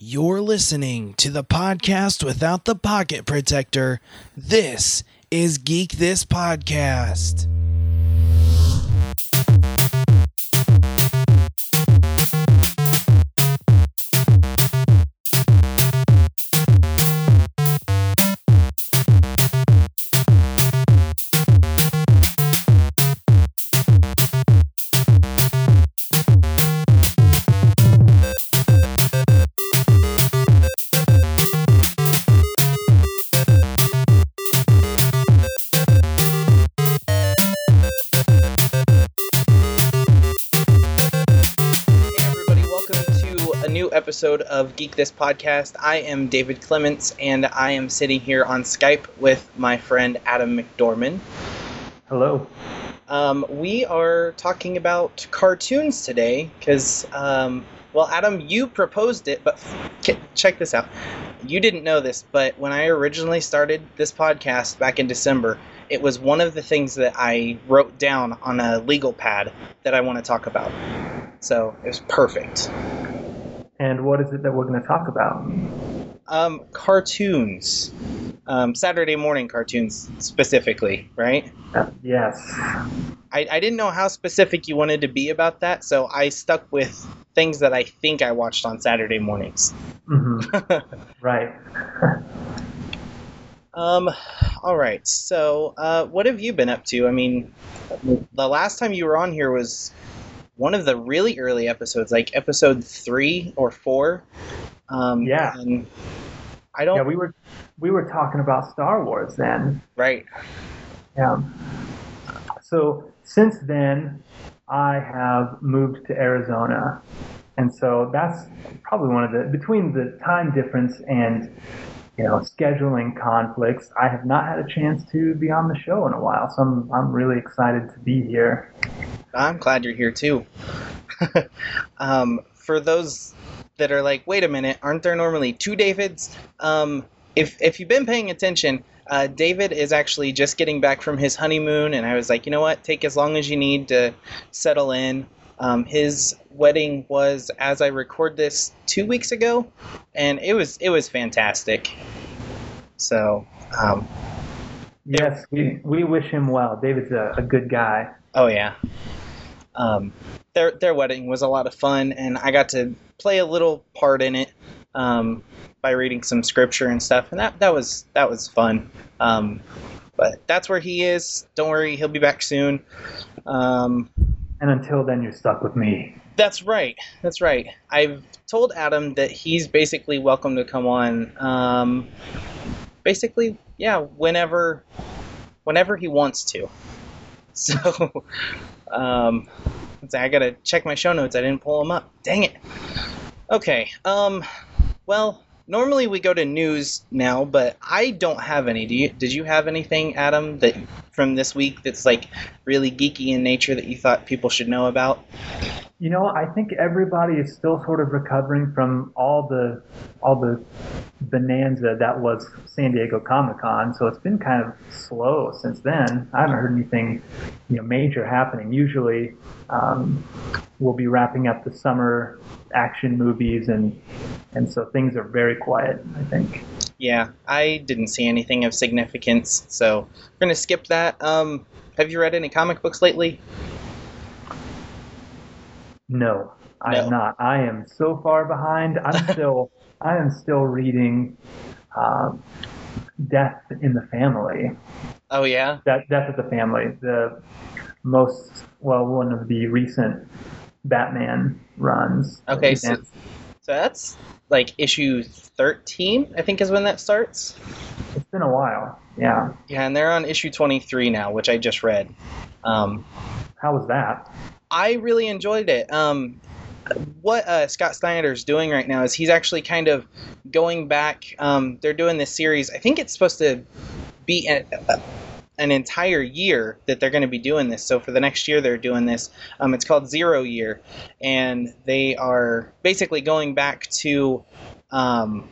You're listening to the podcast without the pocket protector. This is Geek This Podcast. Episode of Geek This Podcast. I am David Clements and I am sitting here on Skype with my friend Adam McDorman. Hello. Um, we are talking about cartoons today because, um, well, Adam, you proposed it, but check this out. You didn't know this, but when I originally started this podcast back in December, it was one of the things that I wrote down on a legal pad that I want to talk about. So it was perfect. And what is it that we're going to talk about? Um, cartoons. Um, Saturday morning cartoons specifically, right? Uh, yes. I, I didn't know how specific you wanted to be about that, so I stuck with things that I think I watched on Saturday mornings. hmm right. Um, all right. So, uh, what have you been up to? I mean, the last time you were on here was one of the really early episodes, like episode three or four. Um, Yeah. I don't. yeah, we were we were talking about Star Wars then. right. Yeah. So since then, I have moved to Arizona, and so that's probably one of the between the time difference and you know scheduling conflicts. I have not had a chance to be on the show in a while, so I'm I'm really excited to be here. I'm glad you're here too. um, for those that are like, wait a minute, aren't there normally two Davids? Um, if if you've been paying attention, uh, David is actually just getting back from his honeymoon, and I was like, you know what, take as long as you need to settle in. Um, his wedding was, as I record this, two weeks ago, and it was it was fantastic. So, um, Yes, we, we wish him well. David's a, a good guy. Oh yeah. Um, their their wedding was a lot of fun, and I got to play a little part in it um, by reading some scripture and stuff, and that that was that was fun. Um, but that's where he is. Don't worry, he'll be back soon. Um, And until then, you're stuck with me. that's right. That's right. I've told Adam that he's basically welcome to come on. Um, basically, yeah, whenever, whenever he wants to. So, um, I gotta check my show notes. I didn't pull them up. Dang it. Okay. Um, well, normally we go to news now, but I don't have any. Do you? Did you have anything, Adam, that from this week that's like really geeky in nature that you thought people should know about? You know, I think everybody is still sort of recovering from all the all the bonanza that was San Diego Comic Con. So it's been kind of slow since then. I haven't heard anything, you know, major happening. Usually, um, we'll be wrapping up the summer action movies, and and so things are very quiet. I think. Yeah, I didn't see anything of significance, so we're gonna skip that. Um, have you read any comic books lately? No, I No. am not. I am so far behind. I'm still I am still reading um, Death in the Family. Oh yeah. That Death of the Family, the most well one of the recent Batman runs. Okay, so so that's like issue thirteen, I think, is when that starts. it's been a while. Yeah. Yeah, and they're on issue twenty-three now, which I just read. Um, How was that? I really enjoyed it. Um, what uh, Scott is doing right now is he's actually kind of going back. Um, they're doing this series. I think it's supposed to be a, a, an entire year that they're going to be doing this. So for the next year, they're doing this. Um, it's called Zero Year, and they are basically going back to. Um,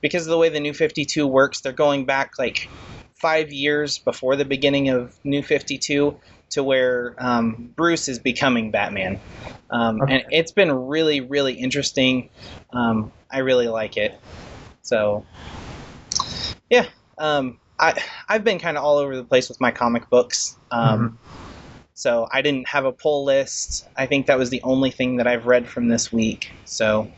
because of the way the New 52 works, they're going back like five years before the beginning of New 52 to where um, Bruce is becoming Batman. Um, Okay. And it's been really, really interesting. Um, I really like it. So, yeah. Um, I, I've been kind of all over the place with my comic books. Um, So I didn't have a pull list. I think that was the only thing that I've read from this week. So,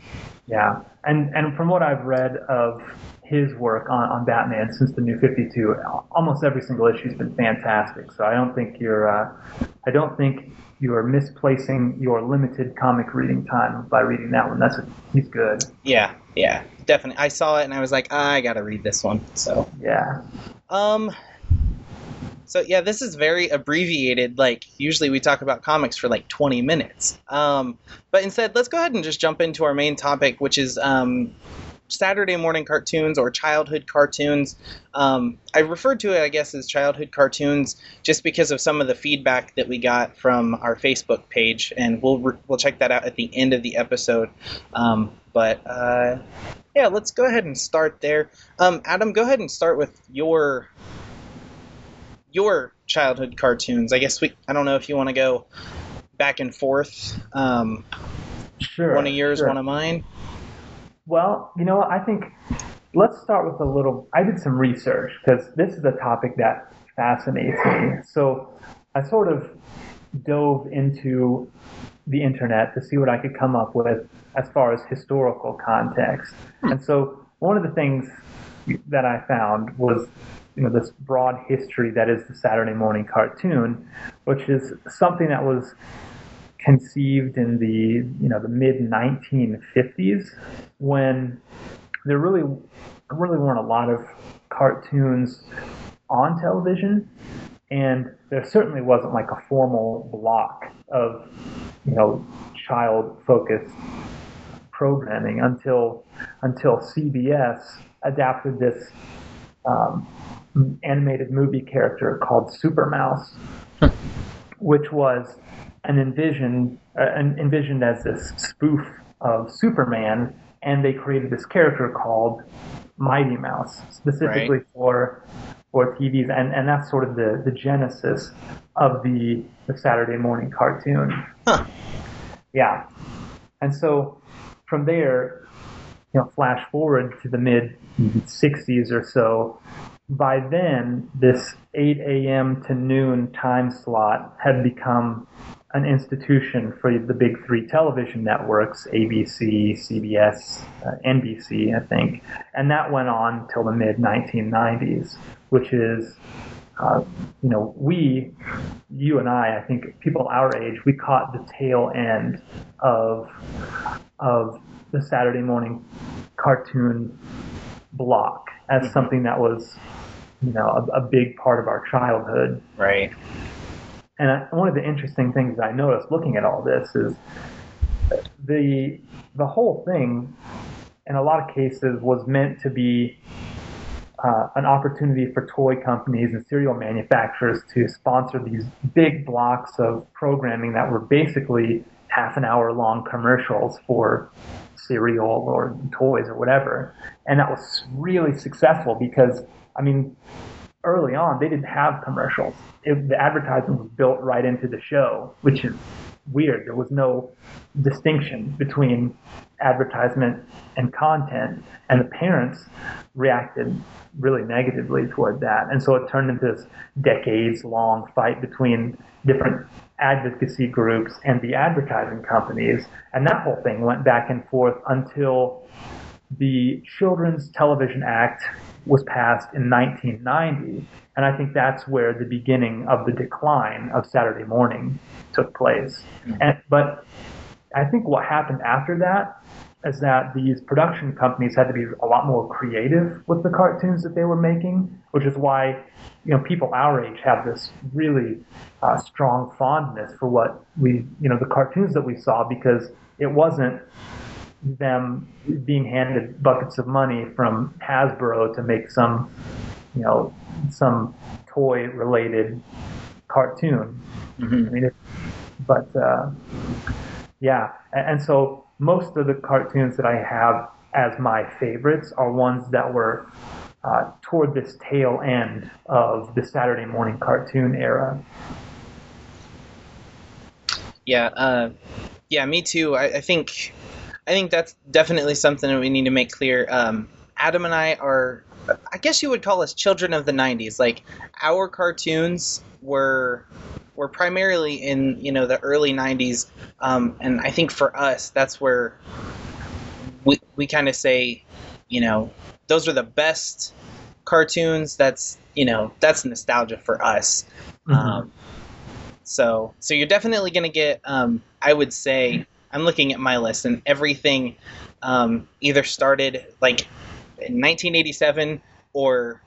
Yeah, and and from what I've read of his work on, on Batman since the New Fifty Two, almost every single issue's been fantastic. So I don't think you're, uh, I don't think you are misplacing your limited comic reading time by reading that one. That's a, he's good. yeah, yeah, definitely. I saw it and I was like, I gotta read this one. So, Yeah, Um. So yeah, this is very abbreviated. Like usually we talk about comics for like 20 minutes. Um, but instead, let's go ahead and just jump into our main topic, which is um, Saturday morning cartoons or childhood cartoons. Um, I referred to it, I guess, as childhood cartoons just because of some of the feedback that we got from our Facebook page, and we'll re- we'll check that out at the end of the episode. Um, but uh, yeah, let's go ahead and start there. Um, Adam, go ahead and start with your your childhood cartoons. I guess we. I don't know if you want to go back and forth. Um, sure. one of yours, sure. one of mine. Well, you know? I think let's start with a little. I did some research because this is a topic that fascinates me. So I sort of dove into the internet to see what I could come up with as far as historical context. Hmm. And so one of the things that I found was you know this broad history that is the Saturday morning cartoon, which is something that was conceived in the you know the mid 1950s when there really really weren't a lot of cartoons on television. And there certainly wasn't like a formal block of you know child focused programming until until CBS adapted this um, animated movie character called Super Mouse, which was an envisioned uh, an envisioned as this spoof of Superman, and they created this character called Mighty Mouse specifically for for TVs, and, and that's sort of the, the genesis of the the Saturday morning cartoon. Huh. Yeah, and so from there, you know, flash forward to the mid '60s or so. By then, this 8 a.m. to noon time slot had become an institution for the big three television networks ABC, CBS, uh, NBC, I think. And that went on till the mid 1990s, which is, uh, you know, we, you and I, I think people our age, we caught the tail end of, of the Saturday morning cartoon block as something that was, you know, a, a big part of our childhood. Right. And one of the interesting things that I noticed looking at all this is the the whole thing, in a lot of cases, was meant to be uh, an opportunity for toy companies and cereal manufacturers to sponsor these big blocks of programming that were basically half an hour long commercials for cereal or toys or whatever. And that was really successful because, I mean, early on, they didn't have commercials. It, the advertising was built right into the show, which is weird. There was no distinction between advertisement and content, and the parents reacted really negatively toward that. And so it turned into this decades long fight between different advocacy groups and the advertising companies. And that whole thing went back and forth until the Children's Television Act was passed in 1990. And I think that's where the beginning of the decline of Saturday morning took place. And, but I think what happened after that is that these production companies had to be a lot more creative with the cartoons that they were making, which is why you know people our age have this really uh, strong fondness for what we you know the cartoons that we saw because it wasn't them being handed buckets of money from Hasbro to make some you know some toy related cartoon. Mhm. I mean, it, but uh, yeah, and, and so most of the cartoons that I have as my favorites are ones that were uh, toward this tail end of the Saturday morning cartoon era. Yeah, uh, yeah, me too. I, I think, I think that's definitely something that we need to make clear. Um, Adam and I are, I guess you would call us children of the '90s. Like our cartoons were were primarily in you know the early '90s, um, and I think for us that's where we we kind of say, you know, those are the best cartoons. That's you know that's nostalgia for us. Mhm. Um, so so you're definitely going to get. Um, I would say I'm looking at my list, and everything um, either started like in 1987 or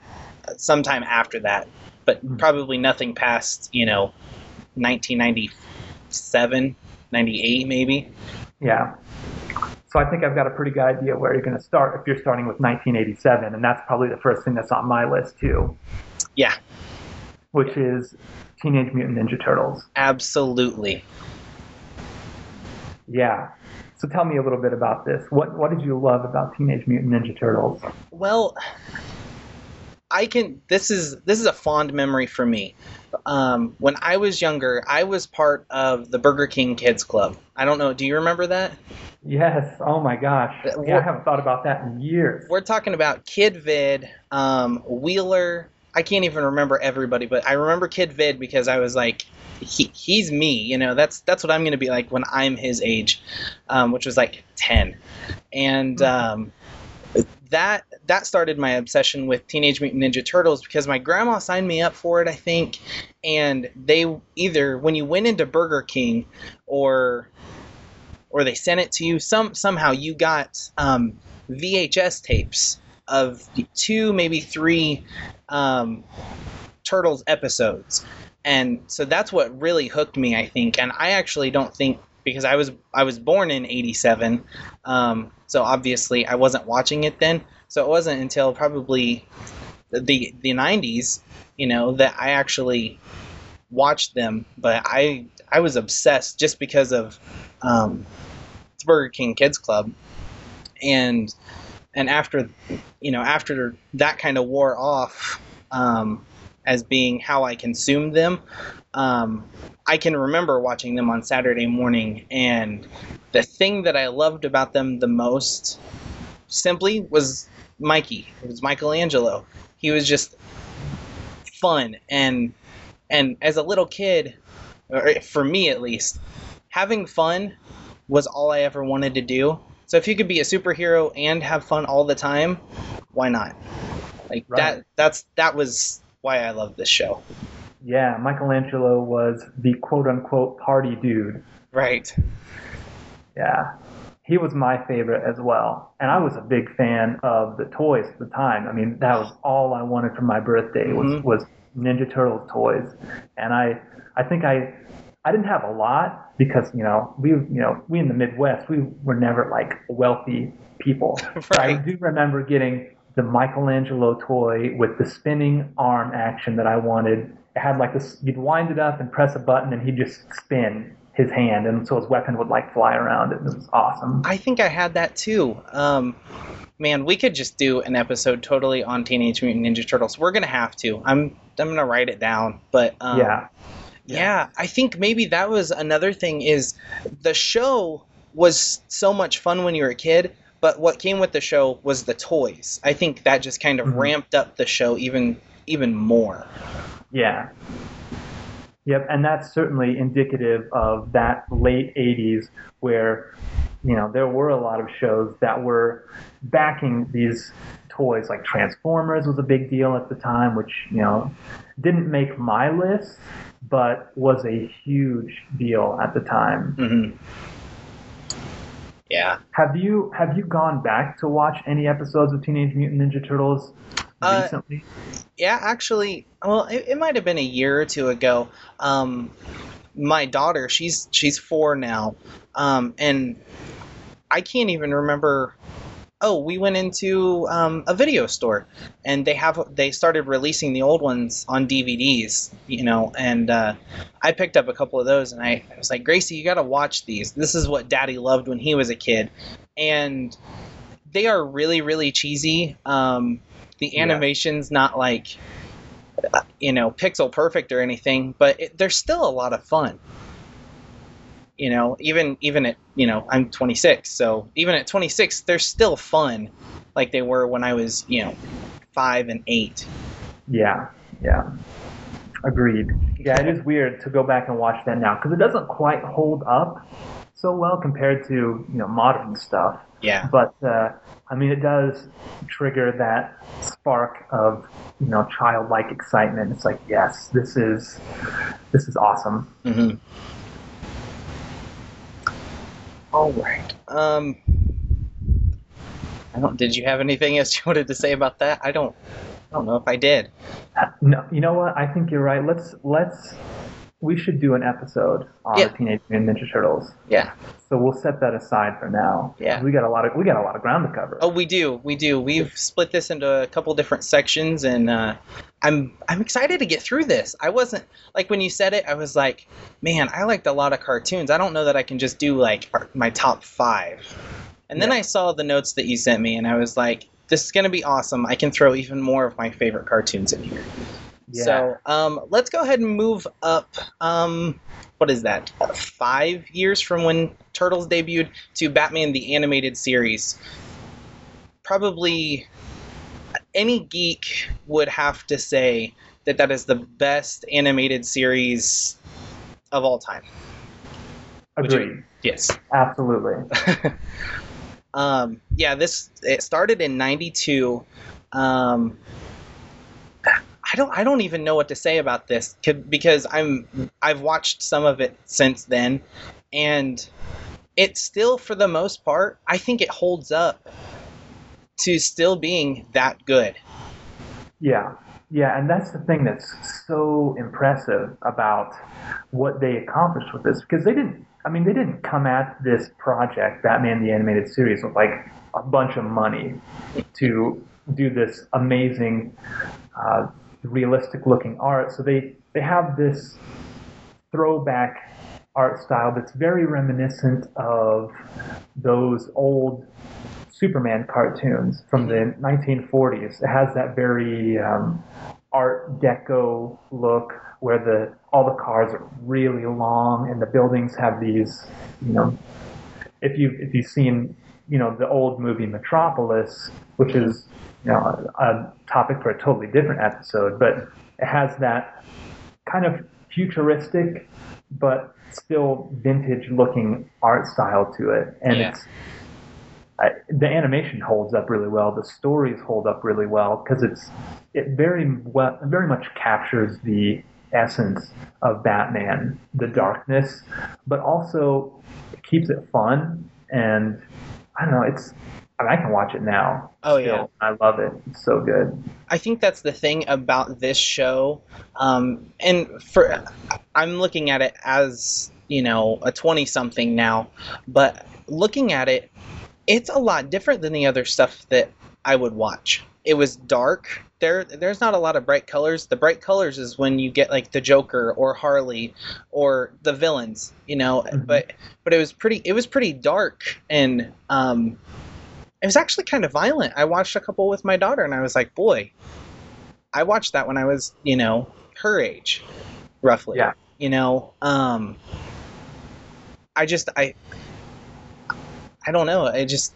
sometime after that, but Mhm. probably nothing past you know 1997, 98 maybe. Yeah. So I think I've got a pretty good idea where you're going to start if you're starting with 1987, and that's probably the first thing that's on my list too, Yeah, which is Teenage Mutant Ninja Turtles. absolutely. Yeah. So tell me a little bit about this. What what did you love about Teenage Mutant Ninja Turtles? Well, I can. This is this is a fond memory for me. Um, when I was younger, I was part of the Burger King Kids Club. I don't know. Do you remember that? Yes. Oh my gosh. Yeah, I haven't thought about that in years. We're talking about Kid Vid, um, Wheeler. I can't even remember everybody, but I remember Kid Vid because I was like, he, he's me. You know, that's that's what I'm going to be like when I'm his age, um, which was like ten, and um, that that started my obsession with Teenage Mutant Ninja Turtles because my grandma signed me up for it, I think, and they either when you went into Burger King or or they sent it to you some somehow you got um, VHS tapes of two maybe three um, Turtles episodes, and so that's what really hooked me, I think. And I actually don't think because I was I was born in '87, um, so obviously I wasn't watching it then. So it wasn't until probably the the '90s, you know, that I actually watched them. But I I was obsessed just because of um, Burger King Kids Club, and and after you know after that kind of wore off um, as being how I consumed them, um, I can remember watching them on Saturday morning, and the thing that I loved about them the most simply was Mikey. It was Michelangelo. He was just fun and and as a little kid, or for me at least, having fun was all I ever wanted to do. So if you could be a superhero and have fun all the time, why not? Like Right. that that's that was why I love this show. Yeah, Michelangelo was the quote unquote party dude. Right. Yeah. He was my favorite as well. And I was a big fan of the toys at the time. I mean, that was all I wanted for my birthday was, Mhm. was Ninja Turtles toys. And I I think I I didn't have a lot because, you know, we you know, we in the Midwest, we were never like wealthy people. But I do remember getting the Michelangelo toy with the spinning arm action that I wanted. It had like this you'd wind it up and press a button and he'd just spin his hand and so his weapon would like fly around it. It was awesome. I think I had that too. Um, man, we could just do an episode totally on Teenage Mutant Ninja Turtles. We're gonna have to. I'm I'm gonna write it down. But um, yeah. Yeah, I think maybe that was another thing. Is the show was so much fun when you were a kid, but what came with the show was the toys. I think that just kind of Mhm. ramped up the show even even more. Yeah. Yep, and that's certainly indicative of that late 80s where, you know, there were a lot of shows that were backing these toys. Like Transformers was a big deal at the time, which, you know, didn't make my list, but was a huge deal at the time. hmm Yeah. Have you have you gone back to watch any episodes of Teenage Mutant Ninja Turtles Uh, recently? Yeah, actually, well, it, it might have been a year or two ago. Um, my daughter, she's she's four now, um, and I can't even remember. Oh, we went into um, a video store, and they have they started releasing the old ones on DVDs, you know, and uh, I picked up a couple of those, and I, I was like, Gracie, you got to watch these. This is what Daddy loved when he was a kid, and they are really really cheesy. Um, the Yeah. animation's not like uh, you know pixel perfect or anything but it, they're still a lot of fun You know, even even at you know I'm 26, so even at 26, they're still fun, like they were when I was you know five and eight. Yeah, yeah. Agreed. Yeah, it is weird to go back and watch that now because it doesn't quite hold up so well compared to you know modern stuff. Yeah. But uh, I mean, it does trigger that spark of you know childlike excitement. It's like, yes, this is this is awesome. Mm-hmm. All right. Um, I don't. Did you have anything else you wanted to say about that? I don't. I don't know if I did. No, you know what? I think you're right. Let's let's we should do an episode on Yeah. the Teenage Mutant Ninja Turtles. Yeah. So we'll set that aside for now. Yeah. We got a lot of we got a lot of ground to cover. Oh, we do. We do. We've split this into a couple different sections, and uh, I'm I'm excited to get through this. I wasn't like when you said it. I was like, man, I liked a lot of cartoons. I don't know that I can just do like my top five. And then Yeah. I saw the notes that you sent me, and I was like, this is gonna be awesome. I can throw even more of my favorite cartoons in here. Yeah. So um, let's go ahead and move up. Um, what is that? Uh, five years from when Turtles debuted to Batman the Animated Series. Probably any geek would have to say that that is the best animated series of all time. would you- Agreed. Yes. Absolutely. um, yeah, this it started in '92. Um, I don't I don't even know what to say about this because I'm I've watched some of it since then, and it still for the most part I think it holds up to still being that good. Yeah. Yeah, and that's the thing that's so impressive about what they accomplished with this because they didn't I mean they didn't come at this project Batman the animated series with like a bunch of money to do this amazing uh, realistic looking art. So they they have this throwback art style that's very reminiscent of those old Superman cartoons from the 1940s. It has that very um, Art Deco look where the all the cars are really long and the buildings have these, you know, if you if you've seen, you know, the old movie Metropolis, which is you know a, a topic for a totally different episode, but it has that kind of futuristic but still vintage looking art style to it. And Yeah. it's I, the animation holds up really well. The stories hold up really well because it's it very well very much captures the essence of batman the darkness but also keeps it fun. And i don't know it's I, mean, I can watch it now Oh, still. yeah. i love it it's so good I think that's the thing about this show, um, and for I'm looking at it as you know a twenty something now, but looking at it, it's a lot different than the other stuff that I would watch. It was dark. There, there's not a lot of bright colors. The bright colors is when you get like the Joker or Harley or the villains, you know. Mhm. But but it was pretty. It was pretty dark and um, it was actually kind of violent. I watched a couple with my daughter, and I was like, boy, I watched that when I was, you know, her age, roughly. Yeah. You know, um, I just, I, I don't know. It just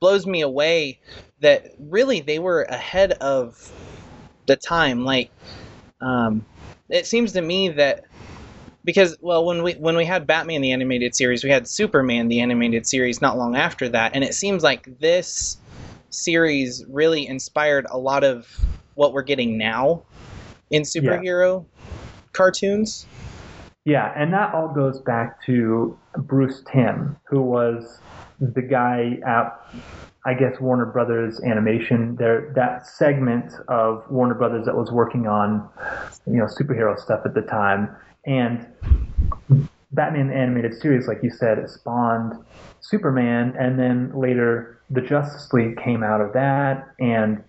blows me away that really they were ahead of the time. Like, um, it seems to me that because well when we when we had Batman the animated series we had Superman the animated series not long after that and it seems like this series really inspired a lot of what we're getting now in superhero cartoons Yeah, and that all goes back to Bruce Timm, who was the guy at, I guess, Warner Brothers Animation. There, that segment of Warner Brothers that was working on, you know, superhero stuff at the time, and Batman animated series, like you said, spawned Superman, and then later the Justice League came out of that, and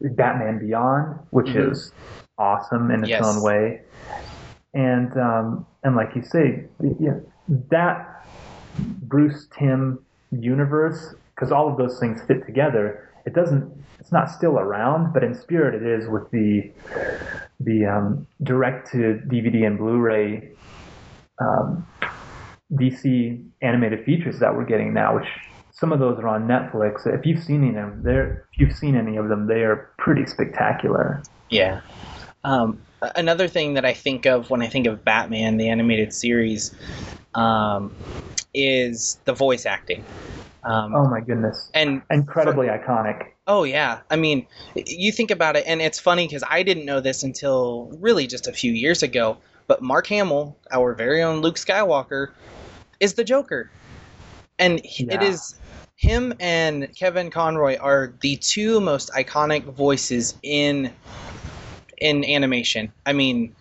Batman Beyond, which Mhm. is awesome in its Yes. own way and um, and like you say, yeah, that Bruce Timm universe, because all of those things fit together. It doesn't. It's not still around, but in spirit, it is with the the um, direct to DVD and Blu-ray um, DC animated features that we're getting now, which some of those are on Netflix. If you've seen any of them, they're if you've seen any of them, they are pretty spectacular. Yeah. Um, another thing that I think of when I think of Batman, the animated series, um, is the voice acting. Um, oh my goodness! And incredibly for, iconic. Oh yeah, I mean, you think about it, and it's funny because I didn't know this until really just a few years ago. But Mark Hamill, our very own Luke Skywalker, is the Joker, and yeah. it is him and Kevin Conroy are the two most iconic voices in in animation. I mean,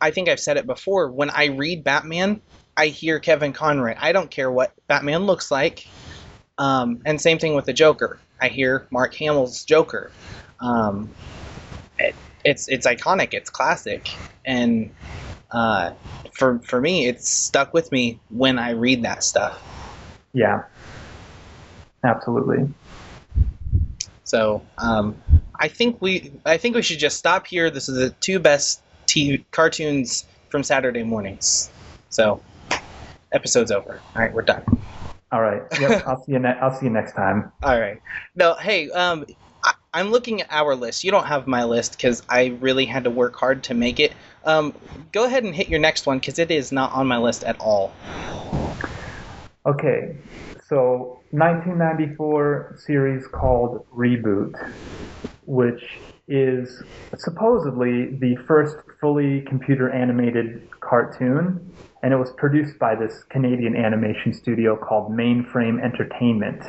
I think I've said it before. When I read Batman, I hear Kevin Conroy. I don't care what Batman looks like. Um, and same thing with the Joker. I hear Mark Hamill's Joker. Um, it, it's it's iconic. It's classic, and uh, for for me, it's stuck with me when I read that stuff. Yeah, absolutely. So um, I think we I think we should just stop here. This is the two best TV cartoons from Saturday mornings. So episode's over. All right, we're done. All right. Yep. I'll see you. Ne- I'll see you next time. All right. No. Hey. Um. I, I'm looking at our list. You don't have my list because I really had to work hard to make it. Um. Go ahead and hit your next one because it is not on my list at all. Okay. So 1994 series called Reboot, which is supposedly the first fully computer animated cartoon, and it was produced by this Canadian animation studio called Mainframe Entertainment.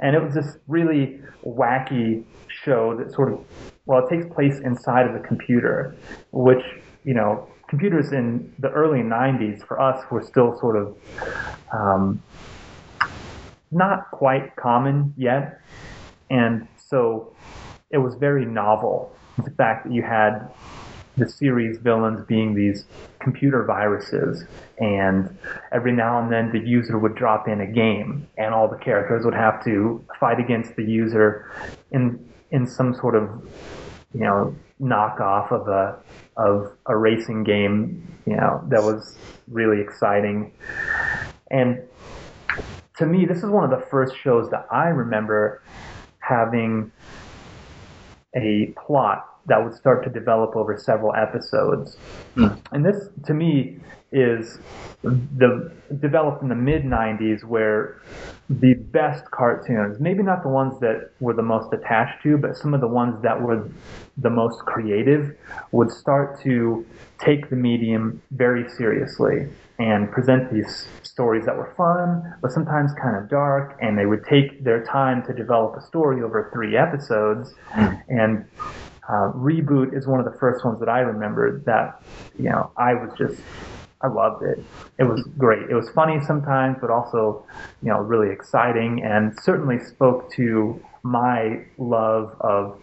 And it was this really wacky show that sort of, well, it takes place inside of a computer, which, you know, computers in the early 90s for us were still sort of um, not quite common yet. And so it was very novel. The fact that you had the series villains being these computer viruses, and every now and then the user would drop in a game, and all the characters would have to fight against the user in in some sort of you know knockoff of a of a racing game, you know that was really exciting, and to me, this is one of the first shows that I remember having a plot that would start to develop over several episodes. Mm. And this, to me, is the developed in the mid 90s where the best cartoons, maybe not the ones that were the most attached to, but some of the ones that were the most creative, would start to take the medium very seriously and present these stories that were fun, but sometimes kind of dark, and they would take their time to develop a story over three episodes. And uh, Reboot is one of the first ones that I remember that, you know, I was just, I loved it. It was great. It was funny sometimes, but also, you know, really exciting and certainly spoke to my love of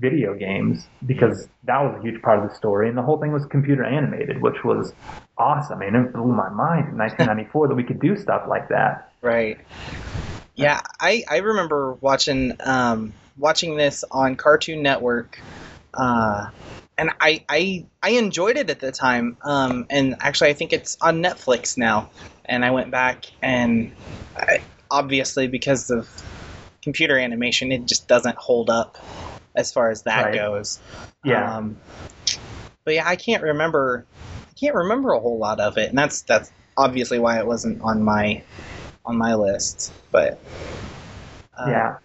video games because that was a huge part of the story and the whole thing was computer animated which was awesome and it blew my mind in 1994 that we could do stuff like that right yeah i i remember watching um watching this on cartoon network uh and I, I I enjoyed it at the time. Um, and actually, I think it's on Netflix now. And I went back and I, obviously because of computer animation, it just doesn't hold up as far as that right. goes. Yeah. Um, but yeah, I can't remember. I can't remember a whole lot of it, and that's that's obviously why it wasn't on my on my list. But uh, yeah,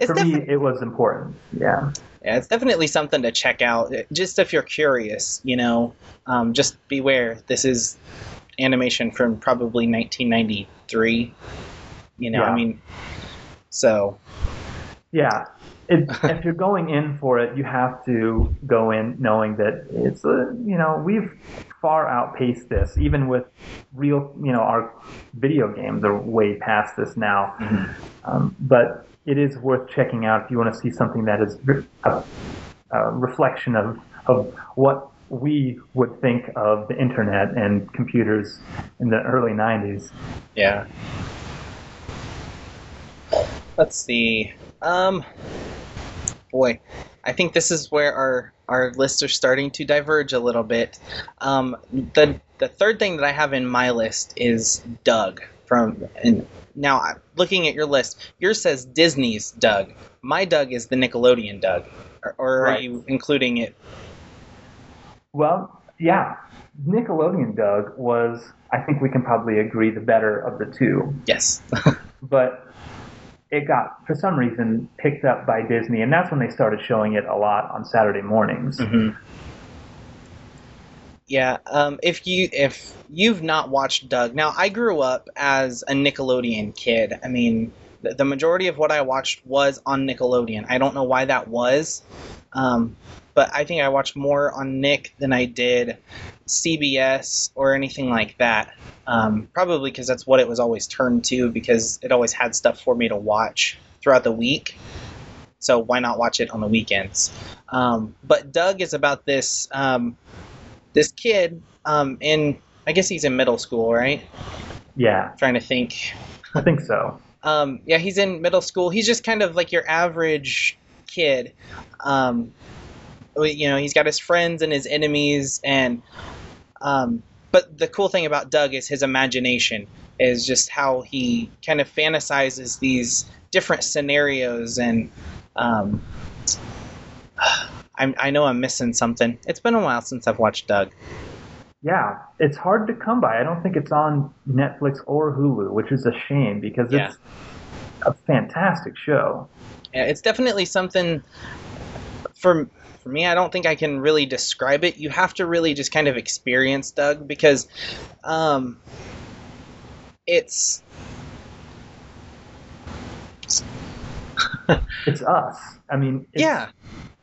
for defi- me, it was important. Yeah. Yeah, it's definitely something to check out. Just if you're curious, you know, um, just beware. This is animation from probably 1993. You know, yeah. I mean, so. Yeah, it, if you're going in for it, you have to go in knowing that it's a, you know we've far outpaced this. Even with real, you know, our video games are way past this now. Mm-hmm. Um, but it is worth checking out if you want to see something that is a, a reflection of of what we would think of the internet and computers in the early 90s. Yeah. Let's see. Um, boy, I think this is where our our lists are starting to diverge a little bit. Um, the the third thing that I have in my list is Doug from. And now, looking at your list, yours says Disney's Doug. My Doug is the Nickelodeon Doug. Or, or are you including it? Well, yeah, Nickelodeon Doug was, I think we can probably agree, the better of the two. Yes. But it got, for some reason, picked up by Disney, and that's when they started showing it a lot on Saturday mornings. hmm Yeah, um, if you if you've not watched Doug, now I grew up as a Nickelodeon kid. I mean, the, the majority of what I watched was on Nickelodeon. I don't know why that was, um, but I think I watched more on Nick than I did CBS or anything like that. Um, probably because that's what it was always turned to because it always had stuff for me to watch throughout the week. So why not watch it on the weekends? Um, but Doug is about this um, this kid um, in I guess he's in middle school, right? Yeah, trying to think. I think so. Um, yeah, he's in middle school. He's just kind of like your average kid. Um, you know, he's got his friends and his enemies, and um, but the cool thing about Doug is his imagination is just how he kind of fantasizes these different scenarios and. Um, I'm, I know I'm missing something. It's been a while since I've watched Doug. Yeah, it's hard to come by. I don't think it's on Netflix or Hulu, which is a shame because Yeah. it's a fantastic show. Yeah, it's definitely something for for me. I don't think I can really describe it. You have to really just kind of experience Doug because um, it's It's us. I mean, it's, yeah,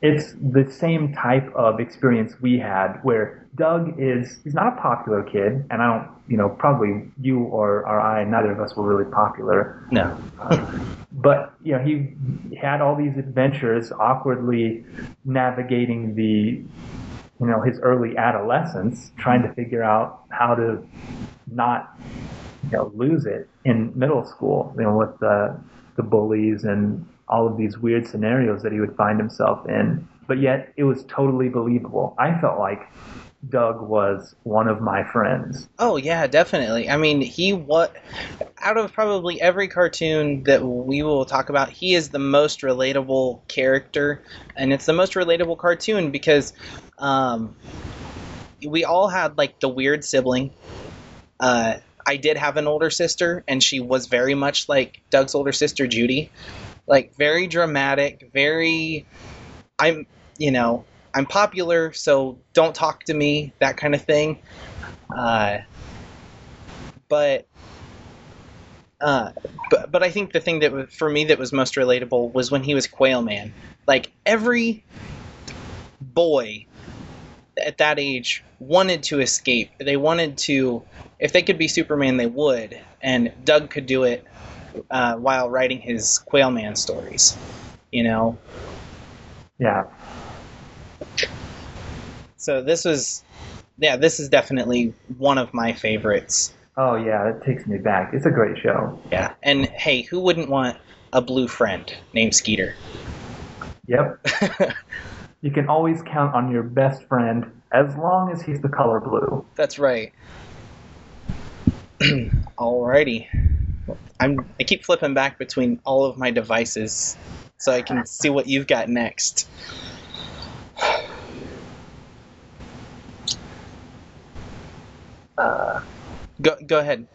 it's the same type of experience we had where Doug is he's not a popular kid and I don't you know probably you or, or I neither of us were really popular. No, but you know he had all these adventures awkwardly navigating the you know his early adolescence trying to figure out how to not you know lose it in middle school you know with the the bullies and all of these weird scenarios that he would find himself in but yet it was totally believable i felt like doug was one of my friends oh yeah, definitely. I mean, he what out of probably every cartoon that we will talk about, he is the most relatable character, and it's the most relatable cartoon because um, we all had like the weird sibling. Uh, I did have an older sister, and she was very much like Doug's older sister, Judy. Like, very dramatic, very. I'm, you know, I'm popular, so don't talk to me, that kind of thing. Uh, but. Uh, but but I think the thing that for me that was most relatable was when he was Quail Man. Like every boy at that age wanted to escape. They wanted to, if they could be Superman, they would. And Doug could do it uh, while writing his Quail Man stories. You know, yeah so this was, yeah, this is definitely one of my favorites. oh yeah it takes me back it's a great show Yeah, and hey, who wouldn't want a blue friend named Skeeter? Yep. you can always count on your best friend as long as he's the color blue. That's right. Alrighty. I'm I keep flipping back between all of my devices so I can see what you've got next. Uh, go go ahead.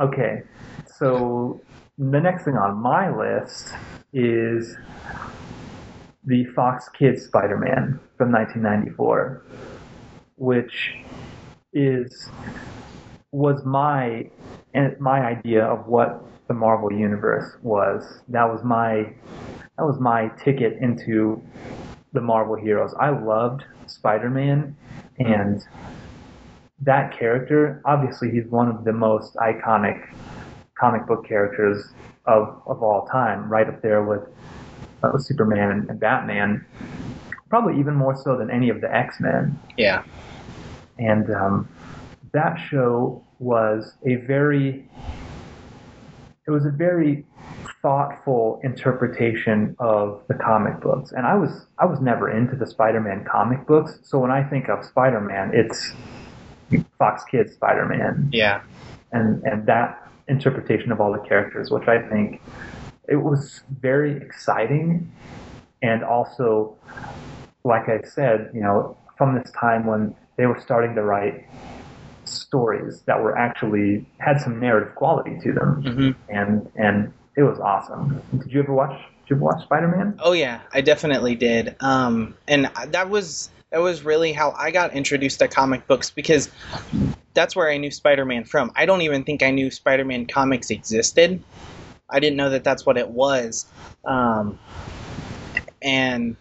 Okay, so the next thing on my list is the Fox Kids Spider-Man from 1994, which is was my and my idea of what the Marvel universe was. That was my that was my ticket into the Marvel heroes. I loved Spider-Man and that character, obviously he's one of the most iconic comic book characters of, of all time, right up there with, uh, Superman and, Batman, probably even more so than any of the X-Men. Yeah. And um, that show was a very, it was a very thoughtful interpretation of the comic books. And I was I was never into the Spider-Man comic books, so when I think of Spider-Man, it's Fox Kids Spider-Man. Yeah. And and that interpretation of all the characters, which I think it was very exciting and also like I said, you know, from this time when they were starting to write stories that were actually had some narrative quality to them, hmm and and it was awesome. Did you ever watch? Did you ever watch Spider Man? Oh yeah, I definitely did. Um, and that was that was really how I got introduced to comic books because that's where I knew Spider-Man from. I don't even think I knew Spider-Man comics existed. I didn't know that that's what it was. Um, and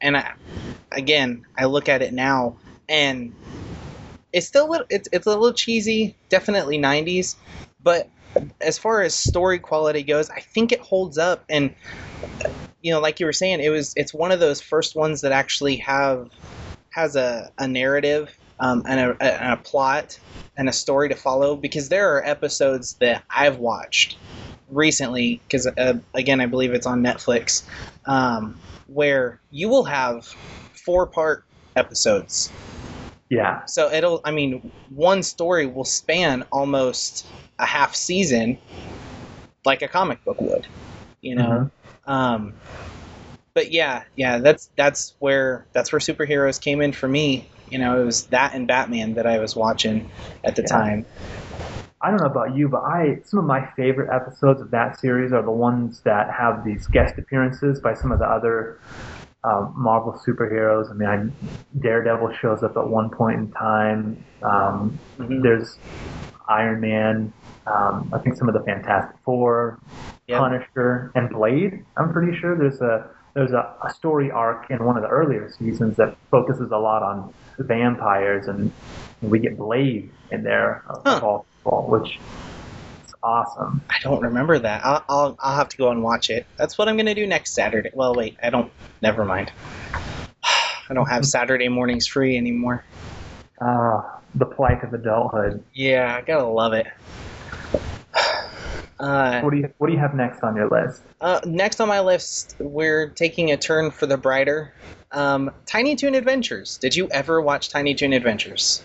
and I, again, I look at it now and it's still a little, it's it's a little cheesy, definitely 90s, but as far as story quality goes, I think it holds up and you know, like you were saying, it was it's one of those first ones that actually have has a, a narrative um, and, a, and a plot and a story to follow because there are episodes that I've watched recently because uh, again I believe it's on Netflix um, where you will have four part episodes Yeah, so it'll I mean one story will span almost a half season like a comic book would you know? Um but yeah yeah that's that's where that's where superheroes came in for me. You know it was that and batman that i was watching at the Yeah. time. I don't know about you, but I some of my favorite episodes of that series are the ones that have these guest appearances by some of the other um, Marvel superheroes. I mean, I, Daredevil shows up at one point in time. Um, Mhm. There's Iron Man. Um, I think some of the Fantastic Four, Yep. Punisher, and Blade. I'm pretty sure there's a there's a, a story arc in one of the earlier seasons that focuses a lot on vampires, and we get Blade in there of all which awesome. i don't remember that I'll, I'll i'll have to go and watch it that's what i'm gonna do next saturday well wait i don't never mind i don't have saturday mornings free anymore Ah, the plight of adulthood. yeah i gotta love it uh What do you What do you have next on your list? Uh, next on my list, we're taking a turn for the brighter. Um, Tiny Toon Adventures. Did you ever watch Tiny Toon Adventures?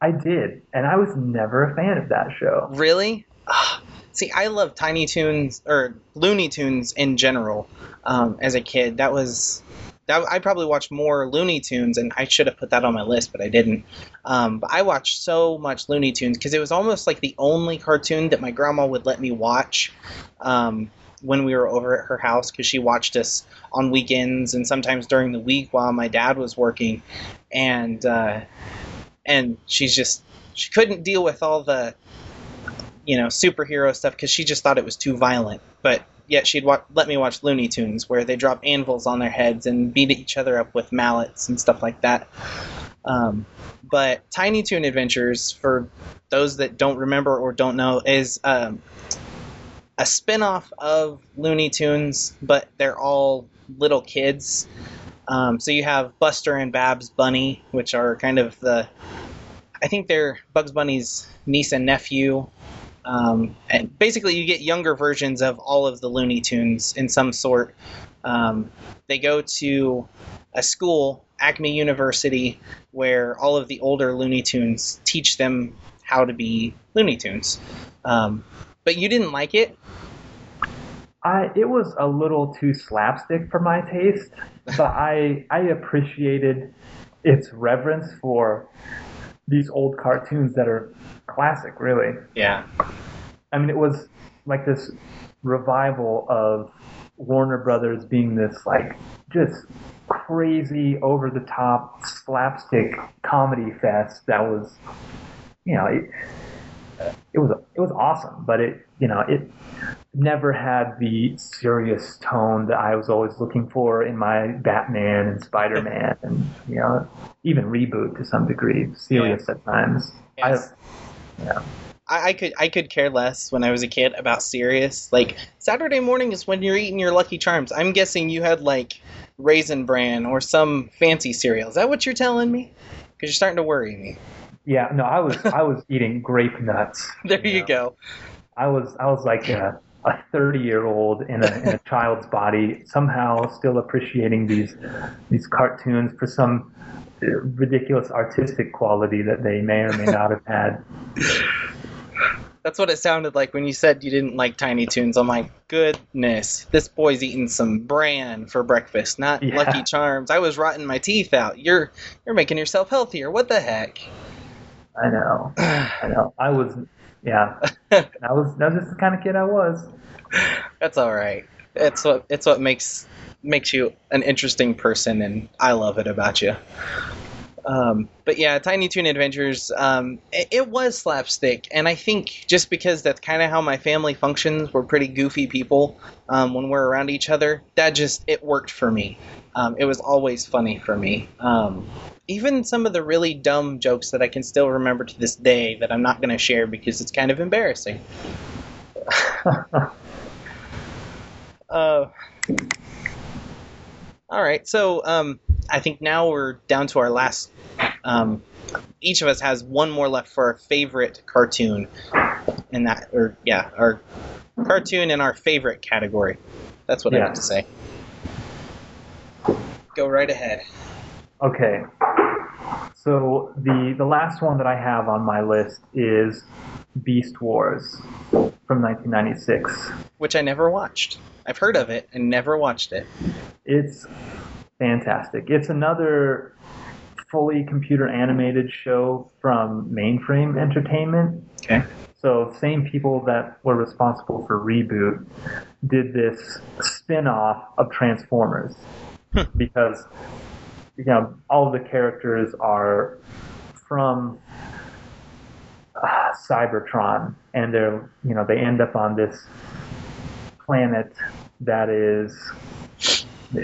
I did, and I was never a fan of that show. Really? See, I love Tiny Toons or Looney Tunes in general. Um, as a kid, that was that I probably watched more Looney Tunes, and I should have put that on my list, but I didn't. Um, but I watched so much Looney Tunes because it was almost like the only cartoon that my grandma would let me watch. Um, when we were over at her house because she watched us on weekends and sometimes during the week while my dad was working and uh, and she's just she couldn't deal with all the you know superhero stuff because she just thought it was too violent but yet she'd wa- let me watch looney tunes where they drop anvils on their heads and beat each other up with mallets and stuff like that um, but tiny toon adventures for those that don't remember or don't know is um, a spin-off of Looney Tunes, but they're all little kids. Um, so you have Buster and Babs Bunny, which are kind of the, I think they're Bugs Bunny's niece and nephew. Um, and basically, you get younger versions of all of the Looney Tunes in some sort. Um, they go to a school, Acme University, where all of the older Looney Tunes teach them how to be Looney Tunes. Um, but you didn't like it. I it was a little too slapstick for my taste, but I I appreciated its reverence for these old cartoons that are classic, really. Yeah. I mean, it was like this revival of Warner Brothers being this like just crazy, over the top slapstick comedy fest that was, you know, it, it was it was awesome, but it you know it never had the serious tone that I was always looking for in my Batman and Spider Man, and you know even reboot to some degree, serious at times. Yes. I, I, I could I could care less when I was a kid about serious. Like Saturday morning is when you're eating your Lucky Charms. I'm guessing you had like Raisin Bran or some fancy cereal. Is that what you're telling me? Because you're starting to worry me. Yeah, no, I was I was eating grape nuts. There you Yeah. go. I was I was like a, a 30 year old in a, in a child's body somehow still appreciating these these cartoons for some ridiculous artistic quality that they may or may not have had. That's what it sounded like when you said you didn't like Tiny Toons. I'm like, goodness, this boy's eating some bran for breakfast, not Yeah. Lucky Charms. I was rotting my teeth out. You're you're making yourself healthier. What the heck? I know. I know. I was, yeah. I was, that was just the kind of kid I was. That's all right. It's what it's what makes makes you an interesting person, and I love it about you. Um, but yeah, Tiny Toon Adventures, um, it, it was slapstick, and I think just because that's kind of how my family functions, we're pretty goofy people um, when we're around each other. That just it worked for me. Um, it was always funny for me. Um, even some of the really dumb jokes that I can still remember to this day that I'm not going to share because it's kind of embarrassing. Uh, all right, so um, I think now we're down to our last. Um, each of us has one more left for our favorite cartoon, in that, or yeah, our cartoon in our favorite category. That's what I Yeah. meant to say. Go right ahead. Okay. So the the last one that I have on my list is Beast Wars from 1996. Which I never watched. I've heard of it and never watched it. It's fantastic. It's another fully computer animated show from Mainframe Entertainment. Okay. So same people that were responsible for Reboot did this spin-off of Transformers because you know all the characters are from uh, Cybertron and they're you know they end up on this planet that is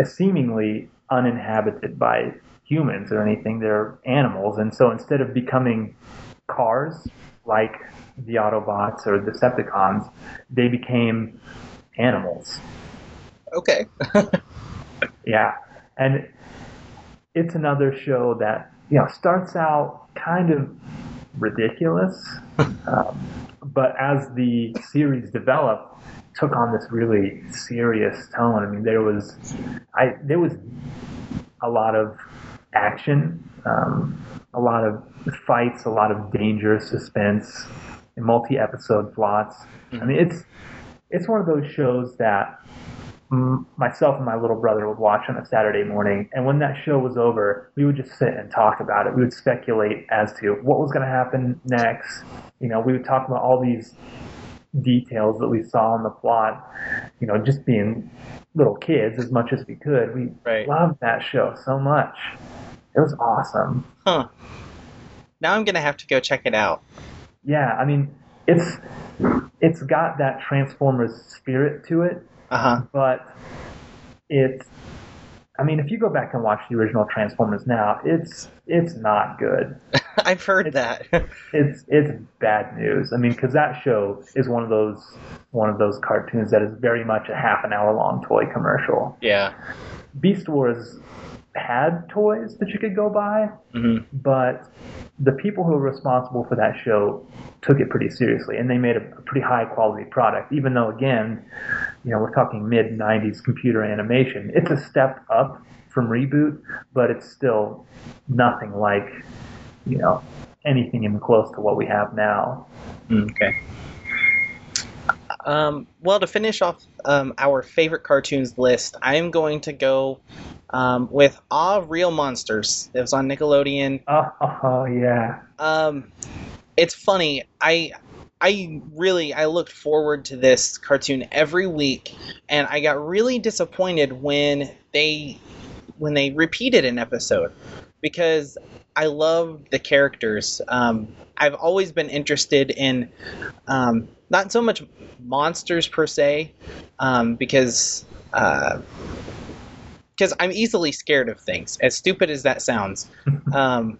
seemingly uninhabited by humans or anything. They're animals, and so instead of becoming cars like the Autobots or Decepticons, they became animals. Okay. Yeah, and it's another show that you know starts out kind of ridiculous, um, but as the series developed, took on this really serious tone. I mean, there was, I there was a lot of action, um, a lot of fights, a lot of danger, suspense, multi-episode plots. I mean, it's it's one of those shows that m- myself and my little brother would watch on a Saturday morning, and when that show was over, we would just sit and talk about it. We would speculate as to what was going to happen next. You know, we would talk about all these details that we saw in the plot. You know, just being little kids as much as we could. We Right. loved that show so much. It was awesome. Huh. Now I'm gonna have to go check it out. Yeah, I mean, it's it's got that Transformers spirit to it. Uh huh. but it's I mean, if you go back and watch the original Transformers now, it's it's not good. I've heard that. It's it's bad news. I mean, because that show is one of those one of those cartoons that is very much a half an hour long toy commercial. yeah. Beast Wars had toys that you could go buy, hmm but the people who were responsible for that show took it pretty seriously and they made a, a pretty high quality product even though again you know we're talking mid 90s computer animation it's a step up from reboot but it's still nothing like you know anything even close to what we have now Okay. Um, well, to finish off um, our favorite cartoons list, I am going to go um, with Ah Real Monsters. It was on Nickelodeon. oh, oh yeah Um, it's funny. I I really I looked forward to this cartoon every week, and I got really disappointed when they when they repeated an episode because I love the characters. Um, I've always been interested in um, not so much monsters per se, um, because because I'm easily scared of things. As stupid as that sounds, um,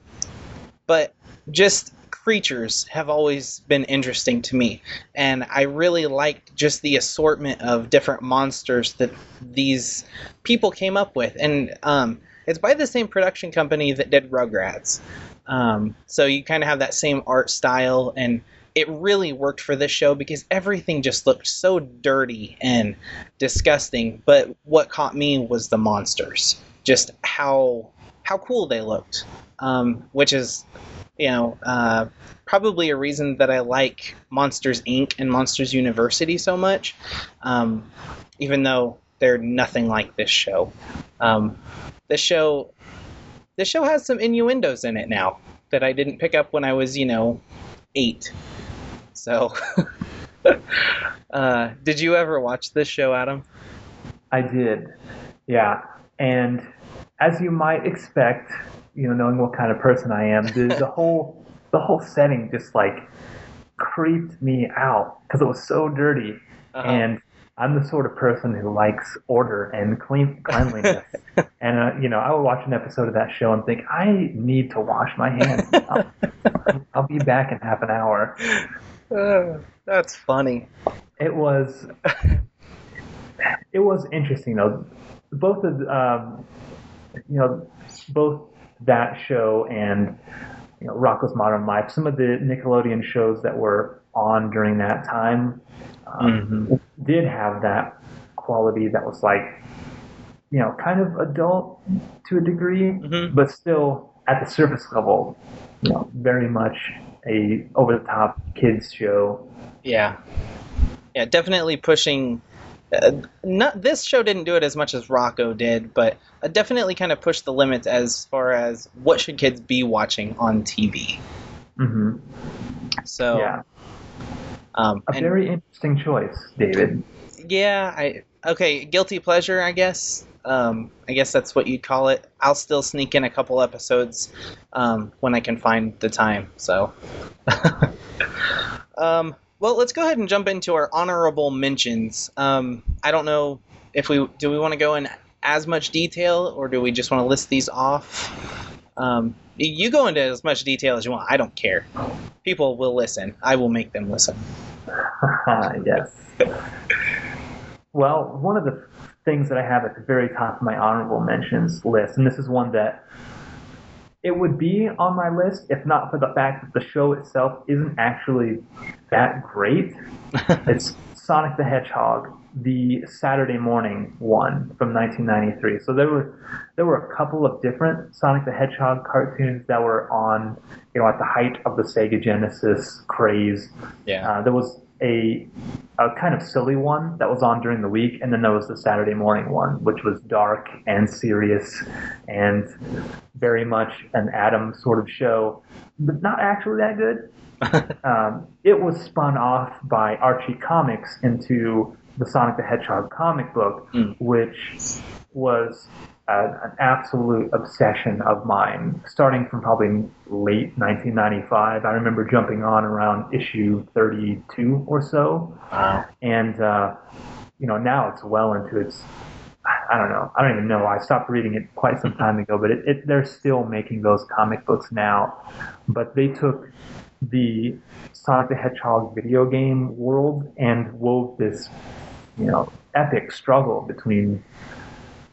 but just creatures have always been interesting to me and i really liked just the assortment of different monsters that these people came up with and um, it's by the same production company that did rugrats um, so you kind of have that same art style and it really worked for this show because everything just looked so dirty and disgusting. But what caught me was the monsters, just how how cool they looked, um, which is you know uh, probably a reason that I like Monsters Inc. and Monsters University so much, um, even though they're nothing like this show. Um, this show the show has some innuendos in it now that I didn't pick up when I was, you know, eight. So, uh, did you ever watch this show, Adam? I did, yeah. And as you might expect, you know, knowing what kind of person I am, the, the whole the whole setting just like creeped me out because it was so dirty, Uh-huh. and I'm the sort of person who likes order and clean cleanliness. and uh, you know, I would watch an episode of that show and think, I need to wash my hands. I'll, I'll be back in half an hour. Uh, that's funny. It was it was interesting though. Both of um, you know both that show and you know Rocko's Modern Life, some of the Nickelodeon shows that were on during that time um, did have that quality that was like you know kind of adult to a degree, Mhm. but still at the surface level, you know, very much a over the top kids show. Yeah, yeah, definitely pushing. Uh, not this show didn't do it as much as Rocko did, but uh, definitely kind of pushed the limits as far as what should kids be watching on TV. hmm So Yeah, um, a and- very interesting choice, David. Yeah, I okay, guilty pleasure, I guess. Um, I guess that's what you'd call it. I'll still sneak in a couple episodes um, when I can find the time. So, um, well, let's go ahead and jump into our honorable mentions. Um, I don't know if we do we want to go in as much detail or do we just want to list these off. Um, you go into as much detail as you want. I don't care. People will listen. I will make them listen. yes. Well, one of the things that I have at the very top of my honorable mentions list, and this is one that it would be on my list if not for the fact that the show itself isn't actually that great. it's Sonic the Hedgehog, the Saturday morning one from 1993. So there were there were a couple of different Sonic the Hedgehog cartoons that were on, you know, at the height of the Sega Genesis craze. Yeah. Uh, there was a a kind of silly one that was on during the week, and then there was the Saturday morning one, which was dark and serious and very much an Adam sort of show, but not actually that good. Um, it was spun off by Archie Comics into the Sonic the Hedgehog comic book, Mm. which was a, an absolute obsession of mine, starting from probably late 1995. I remember jumping on around issue 32 or so, Wow. and uh, you know now it's well into its. I don't know. I don't even know. I stopped reading it quite some time ago, but it, it, they're still making those comic books now. But they took the Sonic the Hedgehog video game world and wove this, you know, epic struggle between